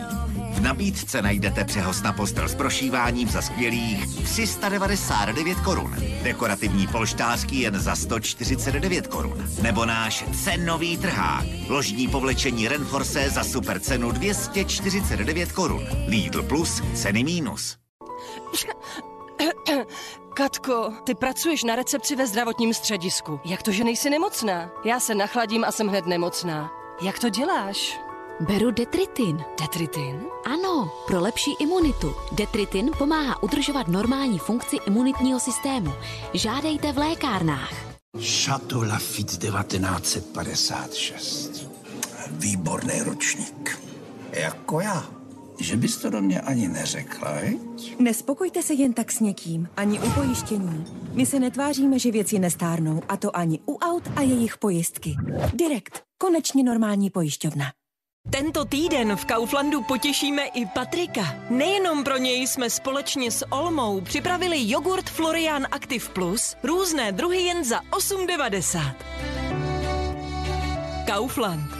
V nabídce najdete přehoz na postel s prošíváním za skvělých 399 korun. Dekorativní polštářky jen za 149 korun. Nebo náš cenový trhák. Ložní povlečení Renforce za super cenu 249 korun. Lidl Plus, ceny mínus. *coughs* Katko, ty pracuješ na recepci ve zdravotním středisku. Jak to, že nejsi nemocná? Já se nachladím a jsem hned nemocná. Jak to děláš? Beru detritin. Detritin? Ano, pro lepší imunitu. Detritin pomáhá udržovat normální funkci imunitního systému. Žádejte v lékárnách. Chateau Lafitte 1956. Výborný ročník. Jako já. Že bys to do mě ani neřekla, viď? Nespokojte se jen tak s někým, ani u pojištění. My se netváříme, že věci nestárnou, a to ani u aut a jejich pojistky. Direkt. Konečně normální pojišťovna. Tento týden v Kauflandu potěšíme i Patrika. Nejenom pro něj jsme společně s Olmou připravili jogurt Florian Active Plus, různé druhy jen za 8,90. Kaufland.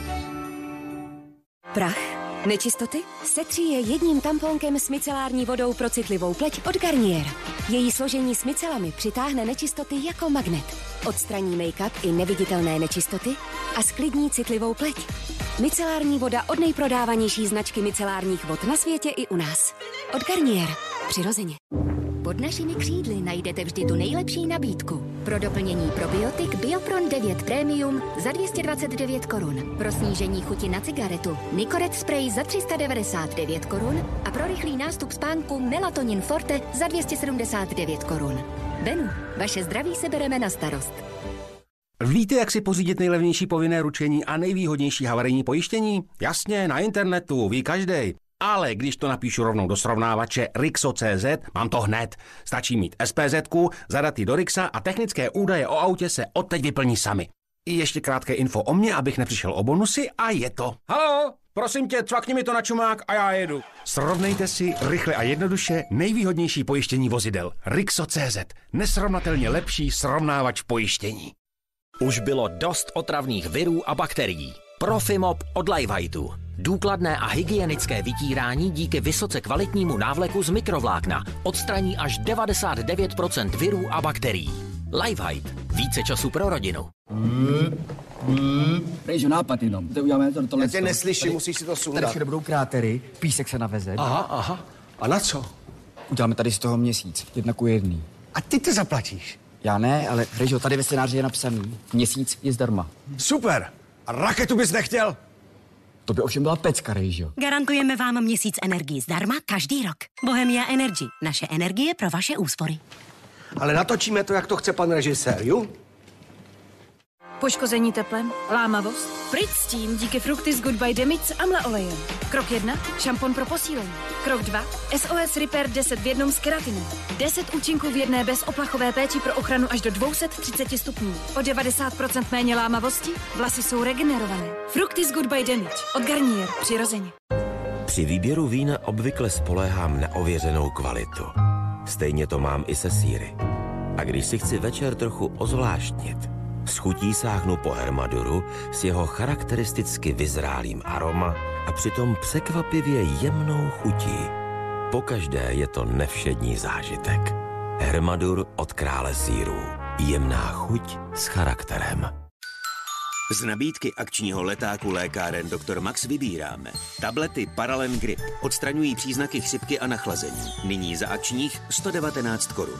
Prach? Nečistoty? Setří je jedním tamponkem s micelární vodou pro citlivou pleť od Garnier. Její složení s micelami přitáhne nečistoty jako magnet. Odstraní make-up i neviditelné nečistoty a sklidní citlivou pleť. Micelární voda od nejprodávanější značky micelárních vod na světě i u nás. Od Garnier. Přirozeně. Pod našimi křídly najdete vždy tu nejlepší nabídku. Pro doplnění probiotik Biopron 9 Premium za 229 korun. Pro snížení chuti na cigaretu Nicoret Spray za 399 korun a pro rychlý nástup spánku Melatonin Forte za 279 korun. Benu, vaše zdraví se bereme na starost. Víte, jak si pořídit nejlevnější povinné ručení a nejvýhodnější havarijní pojištění? Jasně, na internetu, ví každý. Ale když to napíšu rovnou do srovnávače Rixo.cz, mám to hned. Stačí mít SPZ, zadat do Rixa a technické údaje o autě se odteď vyplní sami. I ještě krátké info o mně, abych nepřišel o bonusy a je to. Halo, prosím tě, cvakni mi to na čumák a já jedu. Srovnejte si rychle a jednoduše nejvýhodnější pojištění vozidel. Rixo.cz, nesrovnatelně lepší srovnávač pojištění. Už bylo dost otravných virů a bakterií. Profimop od Lifehiteu. Důkladné a hygienické vytírání díky vysoce kvalitnímu návleku z mikrovlákna odstraní až 99% virů a bakterií. Lifehite. Více času pro rodinu. Rejžo, nápad jenom. To uděláme to, tohle. Já tě neslyším, musíš si to sundat. Tady všude budou krátery, písek se naveze. Aha, aha. A na co? Uděláme tady z toho měsíc, jedna ku jedný. A ty to zaplatíš. Já ne, ale Rejžo, tady ve scénáři je napsaný. Měsíc je zdarma. Super. A raketu bys nechtěl? To by ovšem byla pecka, Rejžo. Garantujeme vám měsíc energii zdarma každý rok. Bohemia Energy. Naše energie pro vaše úspory. Ale natočíme to, jak to chce pan režisér, jo? Poškození teplem, lámavost. Pryč s tím díky Fructis Goodbye Demits Amla olejem. Krok 1. Šampon pro posílení. Krok 2. SOS Repair 10 v jednom s keratinem. 10 účinků v jedné bez oplachové péči pro ochranu až do 230 stupňů. O 90% méně lámavosti, vlasy jsou regenerované. Fructis Goodbye Damage od Garnier. Přirozeně. Při výběru vína obvykle spoléhám na ověřenou kvalitu. Stejně to mám i se síry. A když si chci večer trochu ozvláštnit, s chutí sáhnu po Hermaduru s jeho charakteristicky vyzrálým aroma a přitom překvapivě jemnou chutí. Pokaždé je to nevšední zážitek. Hermadur od krále sírů. Jemná chuť s charakterem. Z nabídky akčního letáku lékáren Dr. Max vybíráme. Tablety Paralen Grip odstraňují příznaky chřipky a nachlazení. Nyní za akčních 119 korun.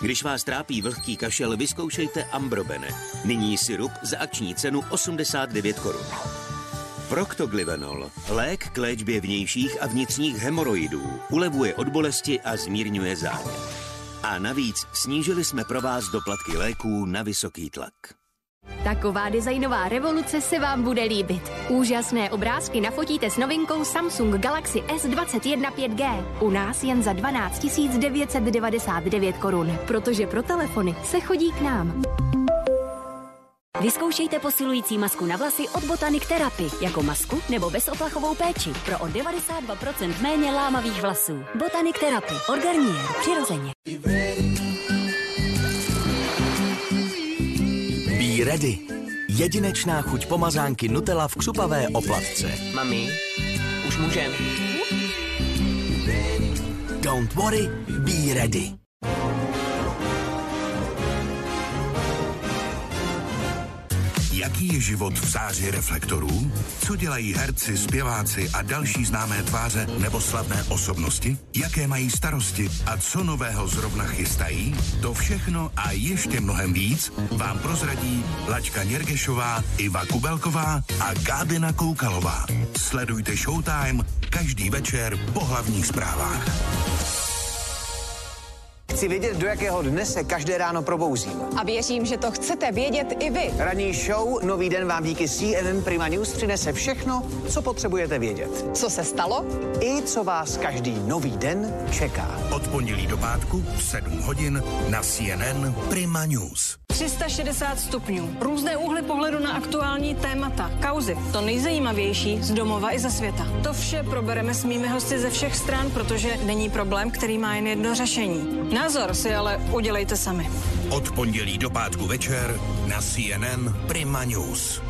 Když vás trápí vlhký kašel, vyzkoušejte Ambrobene. Nyní sirup za akční cenu 89 korun. Proctoglyvenol, lék k léčbě vnějších a vnitřních hemoroidů, ulevuje od bolesti a zmírňuje zánět. A navíc snížili jsme pro vás doplatky léků na vysoký tlak. Taková designová revoluce se vám bude líbit. Úžasné obrázky nafotíte s novinkou Samsung Galaxy S21 5G. U nás jen za 12 999 korun, protože pro telefony se chodí k nám. Vyzkoušejte posilující masku na vlasy od Botanic Therapy jako masku nebo bezoplachovou péči pro o 92% méně lámavých vlasů. Botanic Therapy od Garnier. Přirozeně. Be ready. Jedinečná chuť pomazánky Nutella v křupavé oplatce. Mami, už můžem. Don't worry, be ready. Jaký je život v záři reflektorů? Co dělají herci, zpěváci a další známé tváře nebo slavné osobnosti? Jaké mají starosti a co nového zrovna chystají? To všechno a ještě mnohem víc vám prozradí Lačka Něrgešová, Iva Kubelková a Gábina Koukalová. Sledujte Showtime každý večer po hlavních zprávách. Chci vědět, do jakého dne se každé ráno probouzím. A věřím, že to chcete vědět i vy. Ranní show Nový den vám díky CNN Prima News přinese všechno, co potřebujete vědět. Co se stalo? I co vás každý nový den čeká. Od pondělí do pátku v 7 hodin na CNN Prima News. 360 stupňů. Různé úhly pohledu na aktuální témata, kauzy. To nejzajímavější z domova i ze světa. To vše probereme s mými hosty ze všech stran, protože není problém, který má jen jedno řešení. Názor si ale udělejte sami. Od pondělí do pátku večer na CNN Prima News.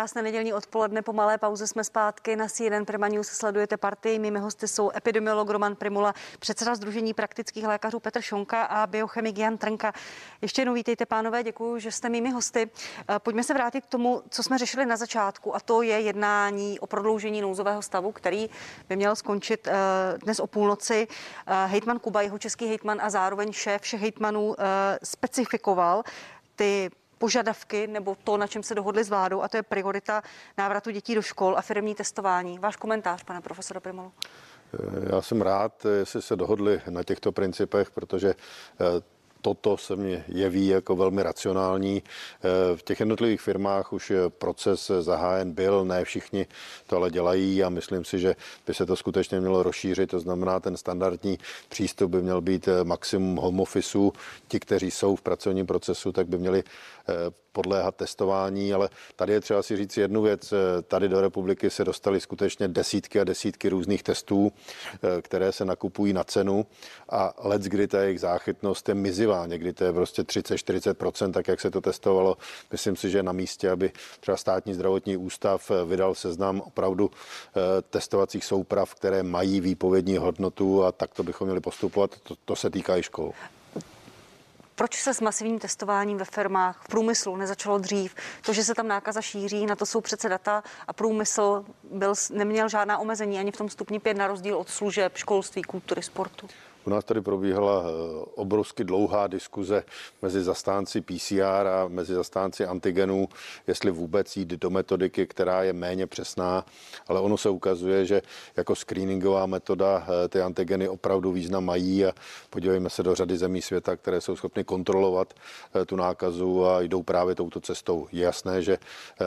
Krásné nedělní odpoledne, po malé pauze jsme zpátky na CNN Prima News. Sledujete partii. Mými hosty jsou epidemiolog Roman Primula, předseda Združení praktických lékařů Petr Šonka a biochemik Jan Trnka. Ještě jednou vítejte, pánové, děkuji, že jste mými hosty. Eh, Pojďme se vrátit k tomu, co jsme řešili na začátku, a to je jednání o prodloužení nouzového stavu, který by měl skončit eh, dnes o půlnoci. Eh, Hejtman Kuba, jeho český hejtman a zároveň šéf všech hejtmanů specifikoval ty požadavky nebo to, na čem se dohodli s vládou, a to je priorita návratu dětí do škol a firmní testování. Váš komentář, pane profesore Primolu. Já jsem rád, jestli se dohodli na těchto principech, protože eh, toto se mi jeví jako velmi racionální. Eh, v těch jednotlivých firmách už proces zahájen byl, ne všichni to ale dělají a myslím si, že by se to skutečně mělo rozšířit. To znamená, ten standardní přístup by měl být eh, maximum home office. Ti, kteří jsou v pracovním procesu, tak by měli eh, podléhat testování, ale tady je třeba si říct jednu věc. Tady do republiky se dostaly skutečně desítky a desítky různých testů, které se nakupují na cenu a let, kdy ta jejich záchytnost je mizivá, někdy to je prostě 30-40%, tak jak se to testovalo. Myslím si, že na místě, aby třeba státní zdravotní ústav vydal seznam opravdu testovacích souprav, které mají výpovědní hodnotu a tak to bychom měli postupovat. To, to se týká i škol. Proč se s masivním testováním ve firmách, v průmyslu nezačalo dřív? To, že se tam nákaza šíří, na to jsou přece data a průmysl byl, neměl žádná omezení ani v tom stupni 5 na rozdíl od služeb, školství, kultury, sportu. U nás tady probíhala obrovsky dlouhá diskuze mezi zastánci PCR a mezi zastánci antigenů, jestli vůbec jít do metodiky, která je méně přesná, ale ono se ukazuje, že jako screeningová metoda ty antigeny opravdu význam mají a podívejme se do řady zemí světa, které jsou schopny kontrolovat tu nákazu a jdou právě touto cestou. Je jasné, že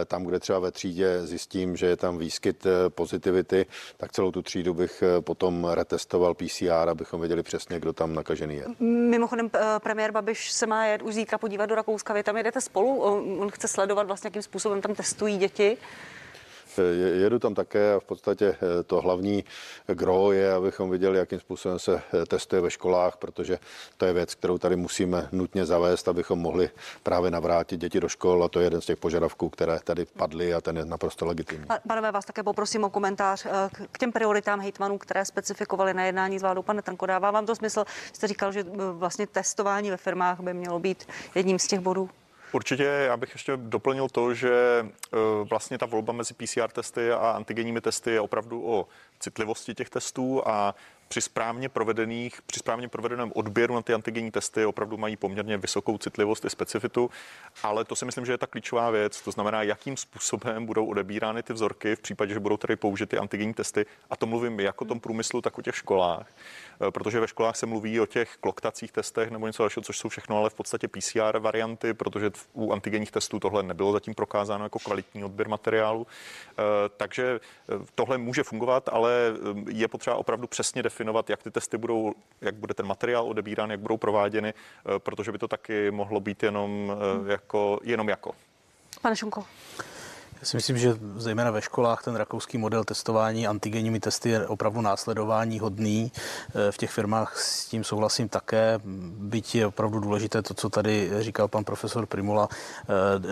tam, kde třeba ve třídě zjistím, že je tam výskyt pozitivity, tak celou tu třídu bych potom retestoval PCR, abychom věděli přesně, kdo tam nakažený je. Mimochodem, premiér Babiš se má jet už zítra podívat do Rakouska. Vy tam jedete spolu? On chce sledovat vlastně, jakým způsobem tam testují děti. Jedu tam také a v podstatě to hlavní gro je, abychom viděli, jakým způsobem se testuje ve školách, protože to je věc, kterou tady musíme nutně zavést, abychom mohli právě navrátit děti do škol a to je jeden z těch požadavků, které tady padly a ten je naprosto legitimní. Panové, vás také poprosím o komentář k těm prioritám hejtmanů, které specifikovali na jednání s vládou. Pane Tanko, dává vám to smysl? Jste říkal, že vlastně testování ve firmách by mělo být jedním z těch bodů? Určitě já bych ještě doplnil to, že vlastně ta volba mezi PCR testy a antigenními testy je opravdu o citlivosti těch testů a při správně provedených, při správně provedeném odběru na ty antigenní testy opravdu mají poměrně vysokou citlivost i specifitu, ale to si myslím, že je ta klíčová věc. To znamená, jakým způsobem budou odebírány ty vzorky v případě, že budou tedy použity antigenní testy. A to mluvím jak o tom průmyslu, tak o těch školách. Protože ve školách se mluví o těch kloktacích testech nebo něco dalšího, což jsou všechno ale v podstatě PCR varianty, protože u antigenních testů tohle nebylo zatím prokázáno jako kvalitní odběr materiálu. Takže tohle může fungovat, ale je potřeba opravdu přesně definovat definovat, jak ty testy budou, jak bude ten materiál odebírán, jak budou prováděny, protože by to taky mohlo být jenom jako. Jenom jako. Pane Šunko. Já si myslím, že zejména ve školách ten rakouský model testování antigenními testy je opravdu následování hodný. V těch firmách s tím souhlasím také, byť je opravdu důležité to, co tady říkal pan profesor Primula,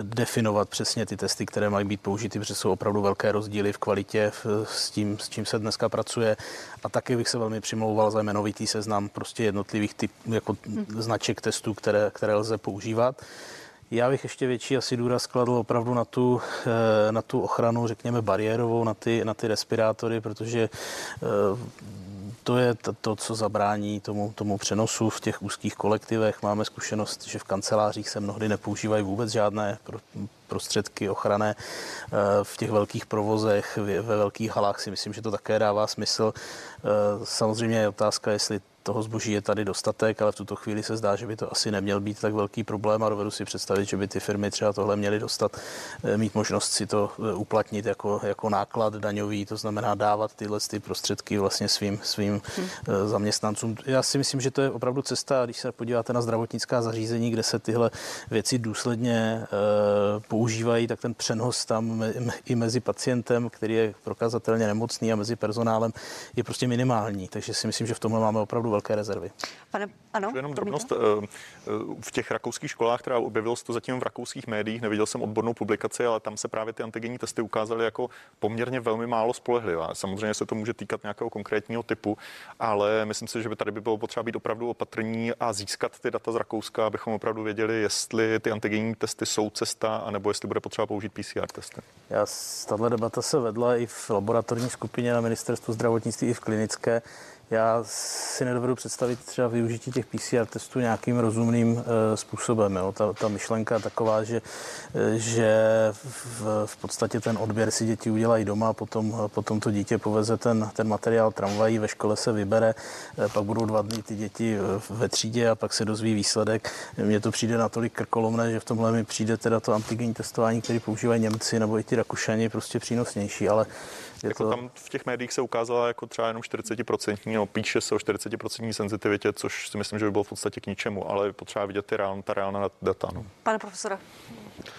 definovat přesně ty testy, které mají být použity, protože jsou opravdu velké rozdíly v kvalitě s tím, s čím se dneska pracuje. A taky bych se velmi přimlouval za jmenovitý seznam prostě jednotlivých typ, jako značek testů, které, které lze používat. Já bych ještě větší asi důraz kladl opravdu na tu, na tu ochranu, řekněme, bariérovou, na ty, na ty respirátory, protože to je to, co zabrání tomu, tomu přenosu v těch úzkých kolektivech. Máme zkušenost, že v kancelářích se mnohdy nepoužívají vůbec žádné prostředky ochranné v těch velkých provozech, ve velkých halách si myslím, že to také dává smysl. Samozřejmě je otázka, jestli toho zboží je tady dostatek, ale v tuto chvíli se zdá, že by to asi neměl být tak velký problém a dovedu si představit, že by ty firmy třeba tohle měly dostat, eh, mít možnost si to eh, uplatnit jako, jako náklad daňový, to znamená dávat tyhle ty prostředky vlastně svým, svým hmm. zaměstnancům. Já si myslím, že to je opravdu cesta, když se podíváte na zdravotnická zařízení, kde se tyhle věci důsledně používají, tak ten přenos tam i mezi pacientem, který je prokazatelně nemocný a mezi personálem je prostě minimální. Takže si myslím, že v tomhle máme opravdu velké rezervy. Pane, ano, jenom drobnost. Eh, v těch rakouských školách, která objevilo se to zatím v rakouských médiích, neviděl jsem odbornou publikaci, ale tam se právě ty antigenní testy ukázaly jako poměrně velmi málo spolehlivé. Samozřejmě se to může týkat nějakého konkrétního typu, ale myslím si, že by tady by bylo potřeba být opravdu opatrní a získat ty data z Rakouska, abychom opravdu věděli, jestli ty antigenní testy jsou cesta, anebo jestli bude potřeba použít PCR testy. Já, tahle debata se vedla i v laboratorní skupině na ministerstvu zdravotnictví, i v klinické. Já si nedovedu představit třeba využití těch PCR testů nějakým rozumným e, způsobem. Jo. Ta, ta myšlenka je taková, že, e, že v, v podstatě ten odběr si děti udělají doma, potom, potom to dítě poveze ten, ten materiál tramvají, ve škole se vybere, e, pak budou dva dny ty děti ve třídě a pak se dozví výsledek. Mně to přijde natolik krkolomné, že v tomhle mi přijde teda to antigenní testování, který používají Němci nebo i ti Rakušani, prostě přínosnější, ale je jako to... tam v těch médiích se ukázala jako třeba jenom 40%, no, píše se o 40% senzitivitě, což si myslím, že by bylo v podstatě k ničemu, ale potřeba vidět ty reál, ta reálná data. No. Pane profesore,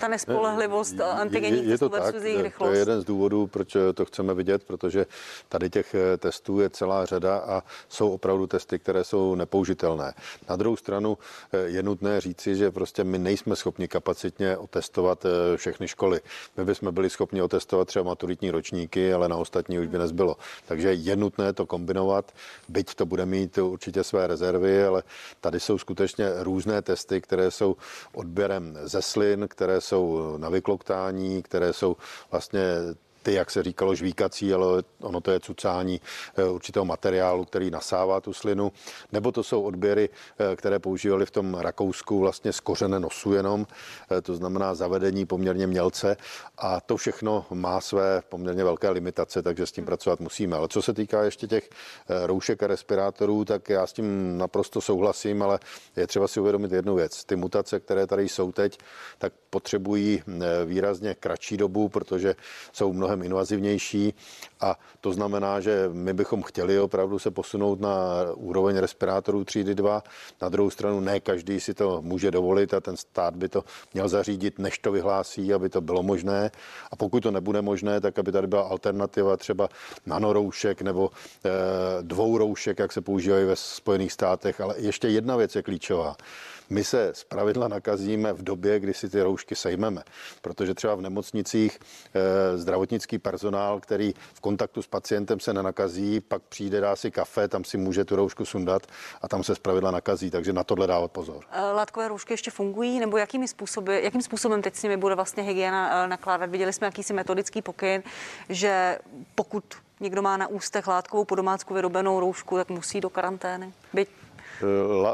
ta nespolehlivost antigenních je, je to tak, rychlost. To je jeden z důvodů, proč to chceme vidět, protože tady těch eh, testů je celá řada a jsou opravdu testy, které jsou nepoužitelné. Na druhou stranu eh, je nutné říci, že prostě my nejsme schopni kapacitně otestovat eh, všechny školy. My bychom byli schopni otestovat třeba maturitní ročníky, ale na ostatní už by nezbylo. Takže je nutné to kombinovat, byť to bude mít určitě své rezervy, ale tady jsou skutečně různé testy, které jsou odběrem ze slin, které jsou na vykloktání, které jsou vlastně ty, jak se říkalo, žvíkací, ale ono to je cucání eh, určitého materiálu, který nasává tu slinu, nebo to jsou odběry, eh, které používali v tom Rakousku vlastně z kořene nosu jenom, eh, to znamená zavedení poměrně mělce a to všechno má své poměrně velké limitace, takže s tím pracovat musíme. Ale co se týká ještě těch roušek a respirátorů, tak já s tím naprosto souhlasím, ale je třeba si uvědomit jednu věc. Ty mutace, které tady jsou teď, tak potřebují výrazně kratší dobu, protože jsou mnohem mnohem invazivnější a to znamená, že my bychom chtěli opravdu se posunout na úroveň respirátorů třídy 2. Na druhou stranu ne každý si to může dovolit a ten stát by to měl zařídit, než to vyhlásí, aby to bylo možné. A pokud to nebude možné, tak aby tady byla alternativa třeba nanoroušek nebo e, dvou roušek, jak se používají ve Spojených státech. Ale ještě jedna věc je klíčová. My se zpravidla nakazíme v době, kdy si ty roušky sejmeme, protože třeba v nemocnicích e, zdravotnický personál, který v kontaktu s pacientem se nenakazí, pak přijde, dá si kafe, tam si může tu roušku sundat a tam se zpravidla nakazí, takže na tohle dávat pozor. Eh, látkové roušky ještě fungují, nebo jakými způsoby, jakým způsobem teď s nimi bude vlastně hygiena eh, nakládat? Viděli jsme jakýsi metodický pokyn, že pokud někdo má na ústech látkovou po domácku vyrobenou roušku, tak musí do karantény. Byť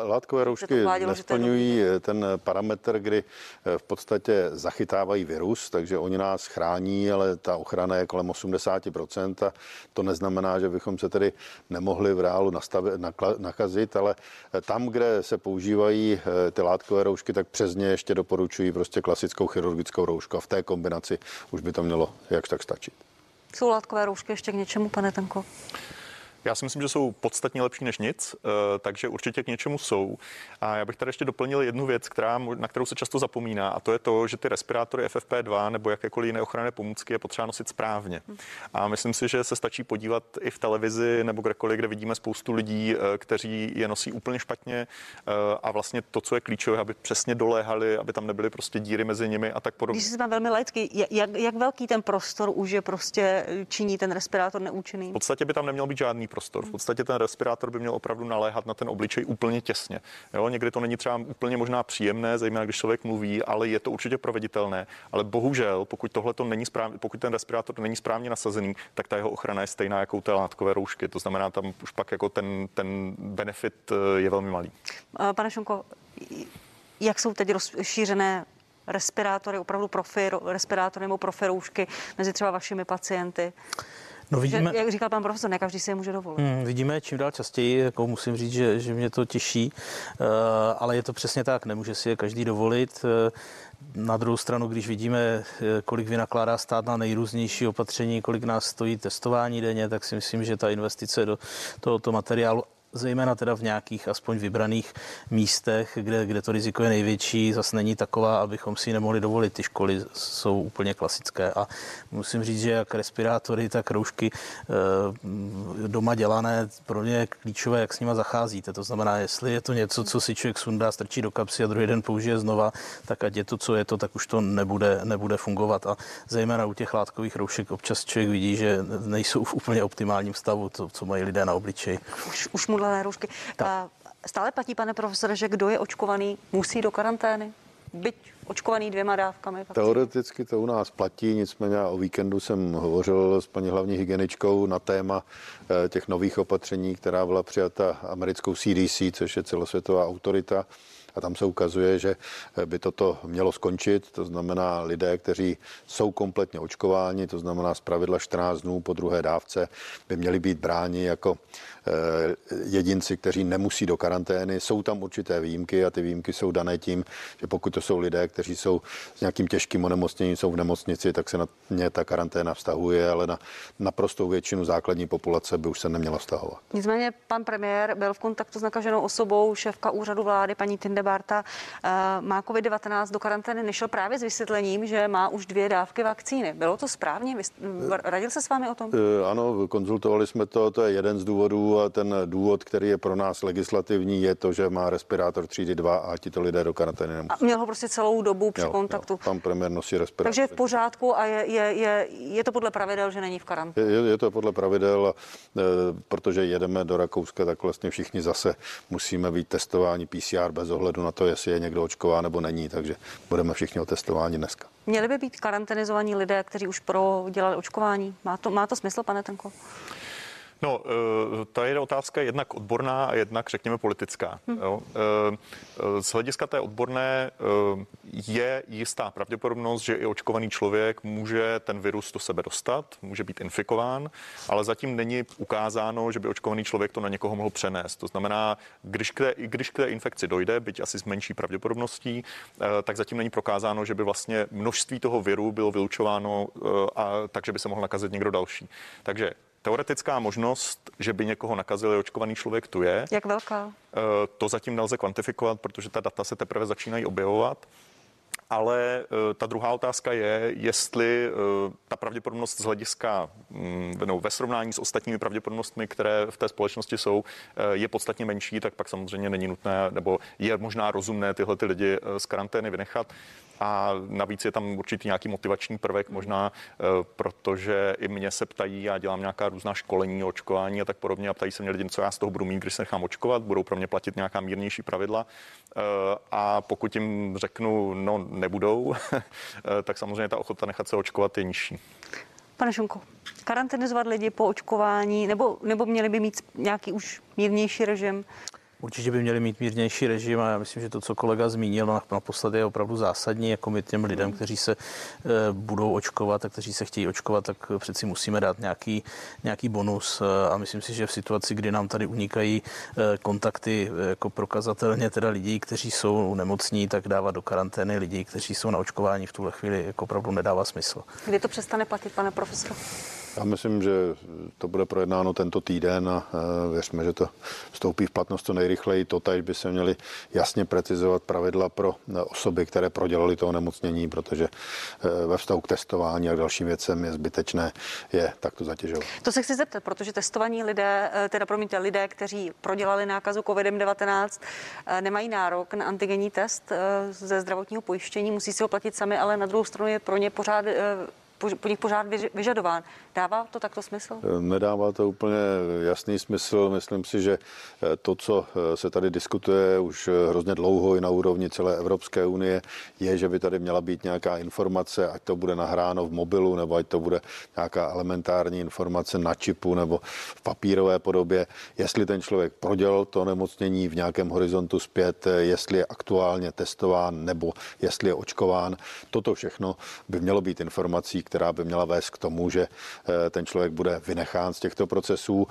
Látkové roušky nesplňují ten parametr, kdy eh, v podstatě zachytávají virus, takže oni nás chrání, ale ta ochrana je kolem 80%. A to neznamená, že bychom se tedy nemohli v reálu nastavit, nakazit, ale eh, tam, kde se používají eh, ty látkové roušky, tak přes ně ještě doporučují prostě klasickou chirurgickou roušku a v té kombinaci už by to mělo jakž tak stačit. Jsou látkové roušky ještě k něčemu, pane Tanko? Já si myslím, že jsou podstatně lepší než nic, eh, takže určitě k něčemu jsou. A já bych tady ještě doplnil jednu věc, která, na kterou se často zapomíná, a to je to, že ty respirátory FFP2 nebo jakékoliv jiné ochranné pomůcky je potřeba nosit správně. A myslím si, že se stačí podívat i v televizi nebo kdekoliv, kde vidíme spoustu lidí, eh, kteří je nosí úplně špatně eh, a vlastně to, co je klíčové, aby přesně doléhali, aby tam nebyly prostě díry mezi nimi a tak podobně. Když jsme velmi laicky, jak, jak velký ten prostor už je prostě činí ten respirátor neúčinný? V podstatě by tam neměl být žádný prostor. V podstatě ten respirátor by měl opravdu naléhat na ten obličej úplně těsně. Jo, někdy to není třeba úplně možná příjemné, zejména když člověk mluví, ale je to určitě proveditelné. Ale bohužel, pokud tohle to není správně, pokud ten respirátor není správně nasazený, tak ta jeho ochrana je stejná jako u té látkové roušky. To znamená, tam už pak jako ten, ten benefit eh, je velmi malý. Pane Šonko, jak jsou teď rozšířené respirátory, opravdu profi, respirátory nebo profi roušky mezi třeba vašimi pacienty? No vidíme, že, jak říkal pan profesor, ne každý si je může dovolit. Hmm, vidíme čím dál častěji, jako musím říct, že, že mě to těší, uh, ale je to přesně tak, nemůže si je každý dovolit. Uh, na druhou stranu, když vidíme, eh, kolik vynakládá stát na nejrůznější opatření, kolik nás stojí testování denně, tak si myslím, že ta investice do tohoto materiálu zejména teda v nějakých aspoň vybraných místech, kde, kde to riziko je největší, zase není taková, abychom si nemohli dovolit. Ty školy jsou úplně klasické a musím říct, že jak respirátory, tak roušky eh, doma dělané, pro mě je klíčové, jak s nima zacházíte. To znamená, jestli je to něco, co si člověk sundá, strčí do kapsy a druhý den použije znova, tak ať je to, co je to, tak už to nebude, nebude fungovat. A zejména u těch látkových roušek občas člověk vidí, že nejsou v úplně optimálním stavu, to, co mají lidé na obličeji. Už, už modlené roušky. Tak. Stále platí, pane profesore, že kdo je očkovaný, musí do karantény? Byť očkovaný dvěma dávkami? Vakcíny. Teoreticky to u nás platí, nicméně o víkendu jsem hovořil s paní hlavní hygieničkou na téma eh, těch nových opatření, která byla přijata americkou CDC, což je celosvětová autorita a tam se ukazuje, že by toto mělo skončit. To znamená lidé, kteří jsou kompletně očkováni, to znamená z pravidla 14 dnů po druhé dávce, by měli být bráni jako Eh, jedinci, kteří nemusí do karantény. Jsou tam určité výjimky a ty výjimky jsou dané tím, že pokud to jsou lidé, kteří jsou s nějakým těžkým onemocněním, jsou v nemocnici, tak se na ně ta karanténa vztahuje, ale na naprostou většinu základní populace by už se neměla vztahovat. Nicméně pan premiér byl v kontaktu s nakaženou osobou, šéfka úřadu vlády, paní Tindebarta, eh, má COVID-19 do karantény, nešel právě s vysvětlením, že má už dvě dávky vakcíny. Bylo to správně? Radil se s vámi o tom? Eh, ano, konzultovali jsme to, to je jeden z důvodů ten důvod, který je pro nás legislativní, je to, že má respirátor třídy 2 a ti to lidé do karantény nemusí. A měl ho prostě celou dobu při jo, kontaktu. Jo, pan premiér nosí respirátor. Takže je v pořádku a je, je, je, je to podle pravidel, že není v karanténě. Je, je to podle pravidel, e, protože jedeme do Rakouska, tak vlastně všichni zase musíme být testováni PCR bez ohledu na to, jestli je někdo očková nebo není, takže budeme všichni otestováni dneska. Měli by být karanténizovaní lidé, kteří už prodělali očkování. Má to, má to smysl, pane Tenko? No, eh, to je otázka jednak odborná a jednak, řekněme, politická. Hmm. Jo. Eh, eh, z hlediska té odborné je jistá pravděpodobnost, že i očkovaný člověk může ten virus do sebe dostat, může být infikován, ale zatím není ukázáno, že by očkovaný člověk to na někoho mohl přenést. To znamená, když k té, když k té infekci dojde, byť asi s menší pravděpodobností, tak zatím není prokázáno, že by vlastně množství toho viru bylo vylučováno a takže by se mohl nakazit někdo další. Takže Teoretická možnost, že by někoho nakazil očkovaný člověk, tu je. Jak velká? Eh, to zatím nelze kvantifikovat, protože ta data se teprve začínají objevovat. Ale uh, ta druhá otázka je, jestli uh, ta pravděpodobnost z hlediska no, ve srovnání s ostatními pravděpodobnostmi, které v té společnosti jsou, uh, je podstatně menší, tak pak samozřejmě není nutné, nebo je možná rozumné tyhle ty lidi z karantény vynechat. A navíc je tam určitý nějaký motivační prvek možná, eh, protože i mě se ptají, já dělám nějaká různá školení, očkování a tak podobně a ptají se mě lidi, co já z toho budu mít, když se nechám očkovat, budou pro mě platit nějaká mírnější pravidla. Eh, a pokud jim řeknu, no nebudou, *laughs* tak samozřejmě ta ochota nechat se očkovat je nižší. Pane Šunko, karanténizovat lidi po očkování, nebo, nebo měli by mít nějaký už mírnější režim? Určitě by měli mít mírnější režim a já myslím, že to, co kolega zmínil naposledy, je opravdu zásadní. Jako my těm lidem, kteří se e, budou očkovat a kteří se chtějí očkovat, tak přeci musíme dát nějaký, nějaký bonus. E, a myslím si, že v situaci, kdy nám tady unikají e, kontakty jako prokazatelně teda lidí, kteří jsou nemocní, tak dávat do karantény lidí, kteří jsou na očkování v tuhle chvíli jako opravdu nedává smysl. Kdy to přestane platit, pane profesor? Já myslím, že to bude projednáno tento týden a věřme, že to vstoupí v platnost co nejrychleji. Totež by se měly jasně precizovat pravidla pro osoby, které prodělali to onemocnění, protože e, ve vztahu k testování a k dalším věcem je zbytečné je takto zatěžovat. To se chci zeptat, protože testovaní lidé, e, teda promiňte, lidé, kteří prodělali nákazu COVID-19, e, nemají nárok na antigenní test ze zdravotního pojištění, musí si ho platit sami, ale na druhou stranu je pro ně pořád po, po nich pořád vyžadován. Dává to takto smysl? Eh, nedává to úplně jasný smysl. Myslím si, že eh, to, co eh, se tady diskutuje už hrozně dlouho i na úrovni celé Evropské unie, je, že by tady měla být nějaká informace, ať to bude nahráno v mobilu, nebo ať to bude nějaká elementární informace na čipu nebo v papírové podobě, jestli ten člověk prodělal to nemocnění v nějakém horizontu zpět, jestli je aktuálně testován nebo jestli je očkován. Toto všechno by mělo být informací, která by měla vést k tomu, že ten člověk bude vynechán z těchto procesů.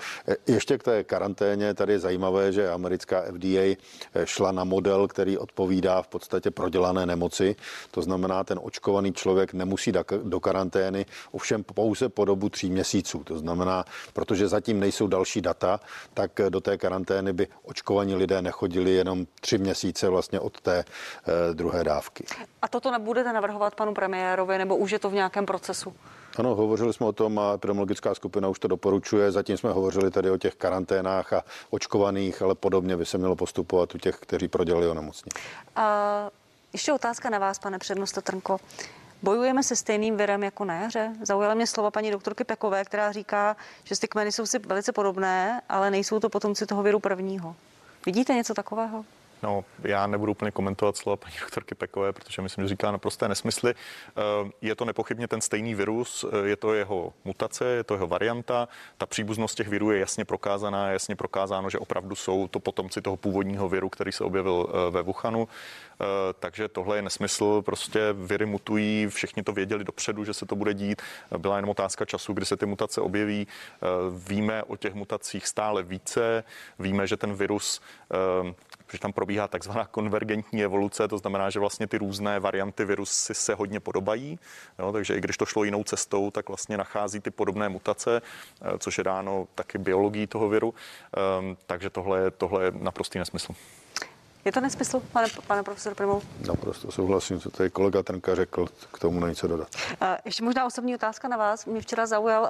Ještě k té karanténě tady je zajímavé, že americká FDA šla na model, který odpovídá v podstatě prodělané nemoci. To znamená, ten očkovaný člověk nemusí do karantény, ovšem pouze po dobu tří měsíců. To znamená, protože zatím nejsou další data, tak do té karantény by očkovaní lidé nechodili jenom tři měsíce vlastně od té eh, druhé dávky. A toto nebudete navrhovat panu premiérovi, nebo už je to v nějakém procesu? Ano, hovořili jsme o tom a epidemiologická skupina už to doporučuje. Zatím jsme hovořili tady o těch karanténách a očkovaných, ale podobně by se mělo postupovat u těch, kteří prodělali onemocnění. A ještě otázka na vás, pane přednosto Trnko. Bojujeme se stejným virem jako na jaře? Zaujala mě slova paní doktorky Pekové, která říká, že ty kmeny jsou si velice podobné, ale nejsou to potomci toho viru prvního. Vidíte něco takového? No, já nebudu úplně komentovat slova paní doktorky Pekové, protože myslím, že říká naprosté nesmysly. Eh, je to nepochybně ten stejný virus, eh, je to jeho mutace, je to jeho varianta. Ta příbuznost těch virů je jasně prokázaná, je jasně prokázáno, že opravdu jsou to potomci toho původního viru, který se objevil eh, ve Wuhanu. Takže tohle je nesmysl, prostě viry mutují, všichni to věděli dopředu, že se to bude dít. Byla jenom otázka času, kdy se ty mutace objeví. Víme o těch mutacích stále více, víme, že ten virus protože tam probíhá takzvaná konvergentní evoluce, to znamená, že vlastně ty různé varianty virusy se hodně podobají, jo, takže i když to šlo jinou cestou, tak vlastně nachází ty podobné mutace, eh, což je dáno taky biologií toho viru, um, takže tohle, tohle je naprostý nesmysl. Je to nesmysl, pane, pane profesor Primou? Naprosto souhlasím, co tady kolega Trnka řekl, k tomu není co dodat. Uh, ještě možná osobní otázka na vás. Mě včera zaujal uh,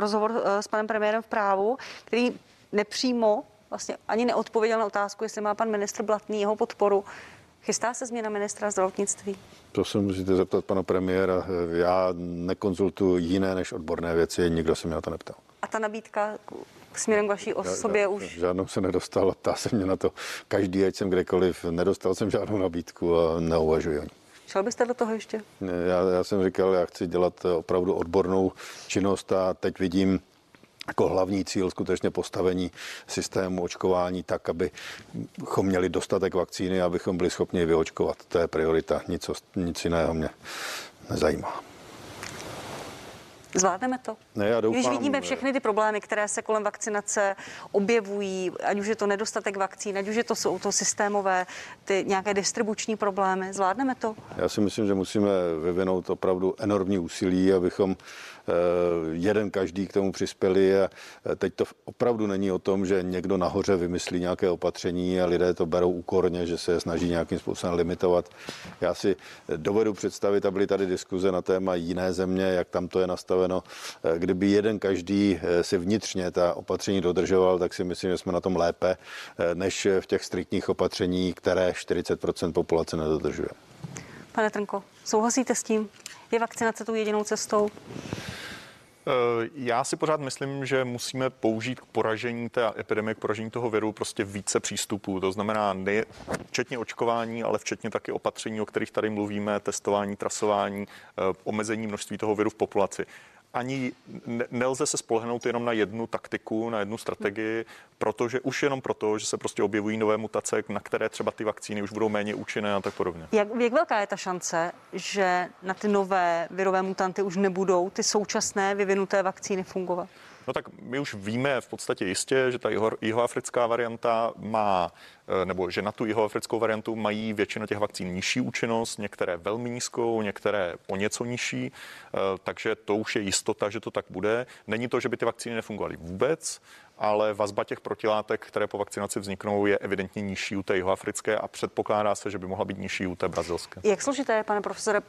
rozhovor uh, s panem premiérem v právu, který nepřímo vlastně ani neodpověděl na otázku, jestli má pan ministr Blatný jeho podporu. Chystá se změna ministra zdravotnictví? To se musíte zeptat pana premiéra. Já nekonzultuji jiné než odborné věci, nikdo se mě na to neptal. A ta nabídka směrem k vaší osobě já, já, už? Žádnou se nedostal, ptá se mě na to každý, ať jsem kdekoliv. Nedostal jsem žádnou nabídku a neuvažuji o ní. Šel byste do toho ještě? Já, já jsem říkal, já chci dělat opravdu odbornou činnost a teď vidím, jako hlavní cíl skutečně postavení systému očkování tak, abychom měli dostatek vakcíny, abychom byli schopni vyočkovat. To je priorita, nic, nic jiného mě nezajímá. Zvládneme to? Ne, já doufám, Když vidíme všechny ty problémy, které se kolem vakcinace objevují, ať už je to nedostatek vakcín, ať už je to, jsou to systémové, ty nějaké distribuční problémy, zvládneme to? Já si myslím, že musíme vyvinout opravdu enormní úsilí, abychom jeden každý k tomu přispěli a eh, teď to opravdu není o tom, že někdo nahoře vymyslí nějaké opatření a lidé to berou úkorně, že se snaží nějakým způsobem limitovat. Já si dovedu představit, a byly tady diskuze na téma jiné země, jak tam to je nastaveno. Eh, kdyby jeden každý si vnitřně ta opatření dodržoval, tak si myslím, že jsme na tom lépe, než v těch striktních opatření, které 40% populace nedodržuje. Pane Trnko, souhlasíte s tím? Je vakcinace tou jedinou cestou? Eh, já si pořád myslím, že musíme použít k poražení té epidemie, k poražení toho viru prostě více přístupů. To znamená ne, včetně očkování, ale včetně taky opatření, o kterých tady mluvíme, testování, trasování, eh, omezení množství toho viru v populaci ani nelze se spolehnout jenom na jednu taktiku, na jednu strategii, protože už jenom proto, že se prostě objevují nové mutace, na které třeba ty vakcíny už budou méně účinné a tak podobně. Jak, jak velká je ta šance, že na ty nové virové mutanty už nebudou ty současné vyvinuté vakcíny fungovat? No tak my už víme v podstatě jistě, že ta jihoafrická varianta má, eh, nebo že na tu jihoafrickou variantu mají většina těch vakcín nižší účinnost, některé velmi nízkou, některé o něco nižší, eh, takže to už je jistota, že to tak bude. Není to, že by ty vakcíny nefungovaly vůbec, ale vazba těch protilátek, které po vakcinaci vzniknou, je evidentně nižší u té jihoafrické a předpokládá se, že by mohla být nižší u té brazilské. Jak složité je, pane profesore,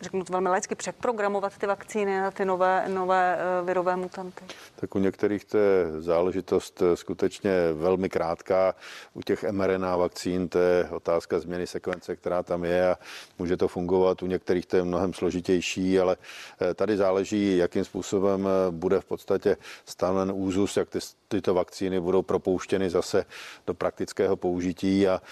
řeknu to velmi laicky, přeprogramovat ty vakcíny na ty nové, nové eh, virové mutanty? Tak u některých to je záležitost eh, skutečně velmi krátká. U těch mRNA vakcín to je otázka změny sekvence, která tam je a může to fungovat. U některých to je mnohem složitější, ale eh, tady záleží, jakým způsobem bude v podstatě stanoven úzus, jak ty, tyto vakcíny budou propouštěny zase do praktického použití a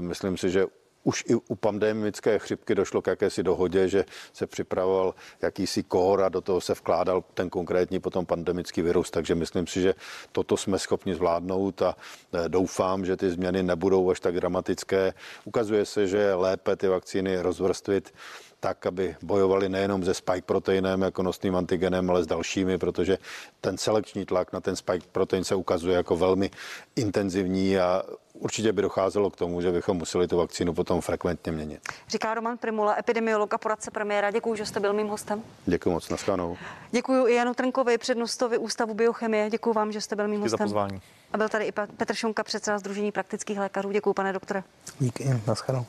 myslím si, že už i u pandemické chřipky došlo k jakési dohodě, že se připravoval jakýsi kór a do toho se vkládal ten konkrétní potom pandemický virus, takže myslím si, že toto jsme schopni zvládnout a e, doufám, že ty změny nebudou až tak dramatické. Ukazuje se, že je lépe ty vakcíny rozvrstvit tak, aby bojovali nejenom se spike proteinem jako nosným antigenem, ale s dalšími, protože ten selekční tlak na ten spike protein se ukazuje jako velmi intenzivní a určitě by docházelo k tomu, že bychom museli tu vakcínu potom frekventně měnit. Říká Roman Primula, epidemiolog a poradce premiéra. Děkuji, že jste byl mým hostem. Děkuji moc, naschledanou. Děkuji i Janu Trnkovi, přednostovi Ústavu biochemie. Děkuji vám, že jste byl mým Díky za hostem. pozvání. A byl tady i Petr Šunka, předseda Združení praktických lékařů. Děkuji, pane doktore. Díky, naschledanou.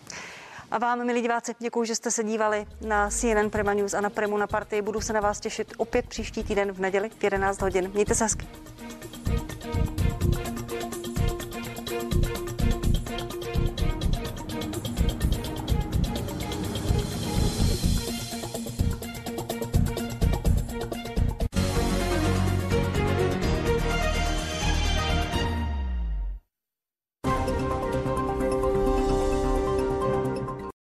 A vám, milí diváci, děkuji, že jste se dívali na CNN Prima News a na Primu na partii. Budu se na vás těšit opět příští týden v neděli v 11 hodin. Mějte se hezky.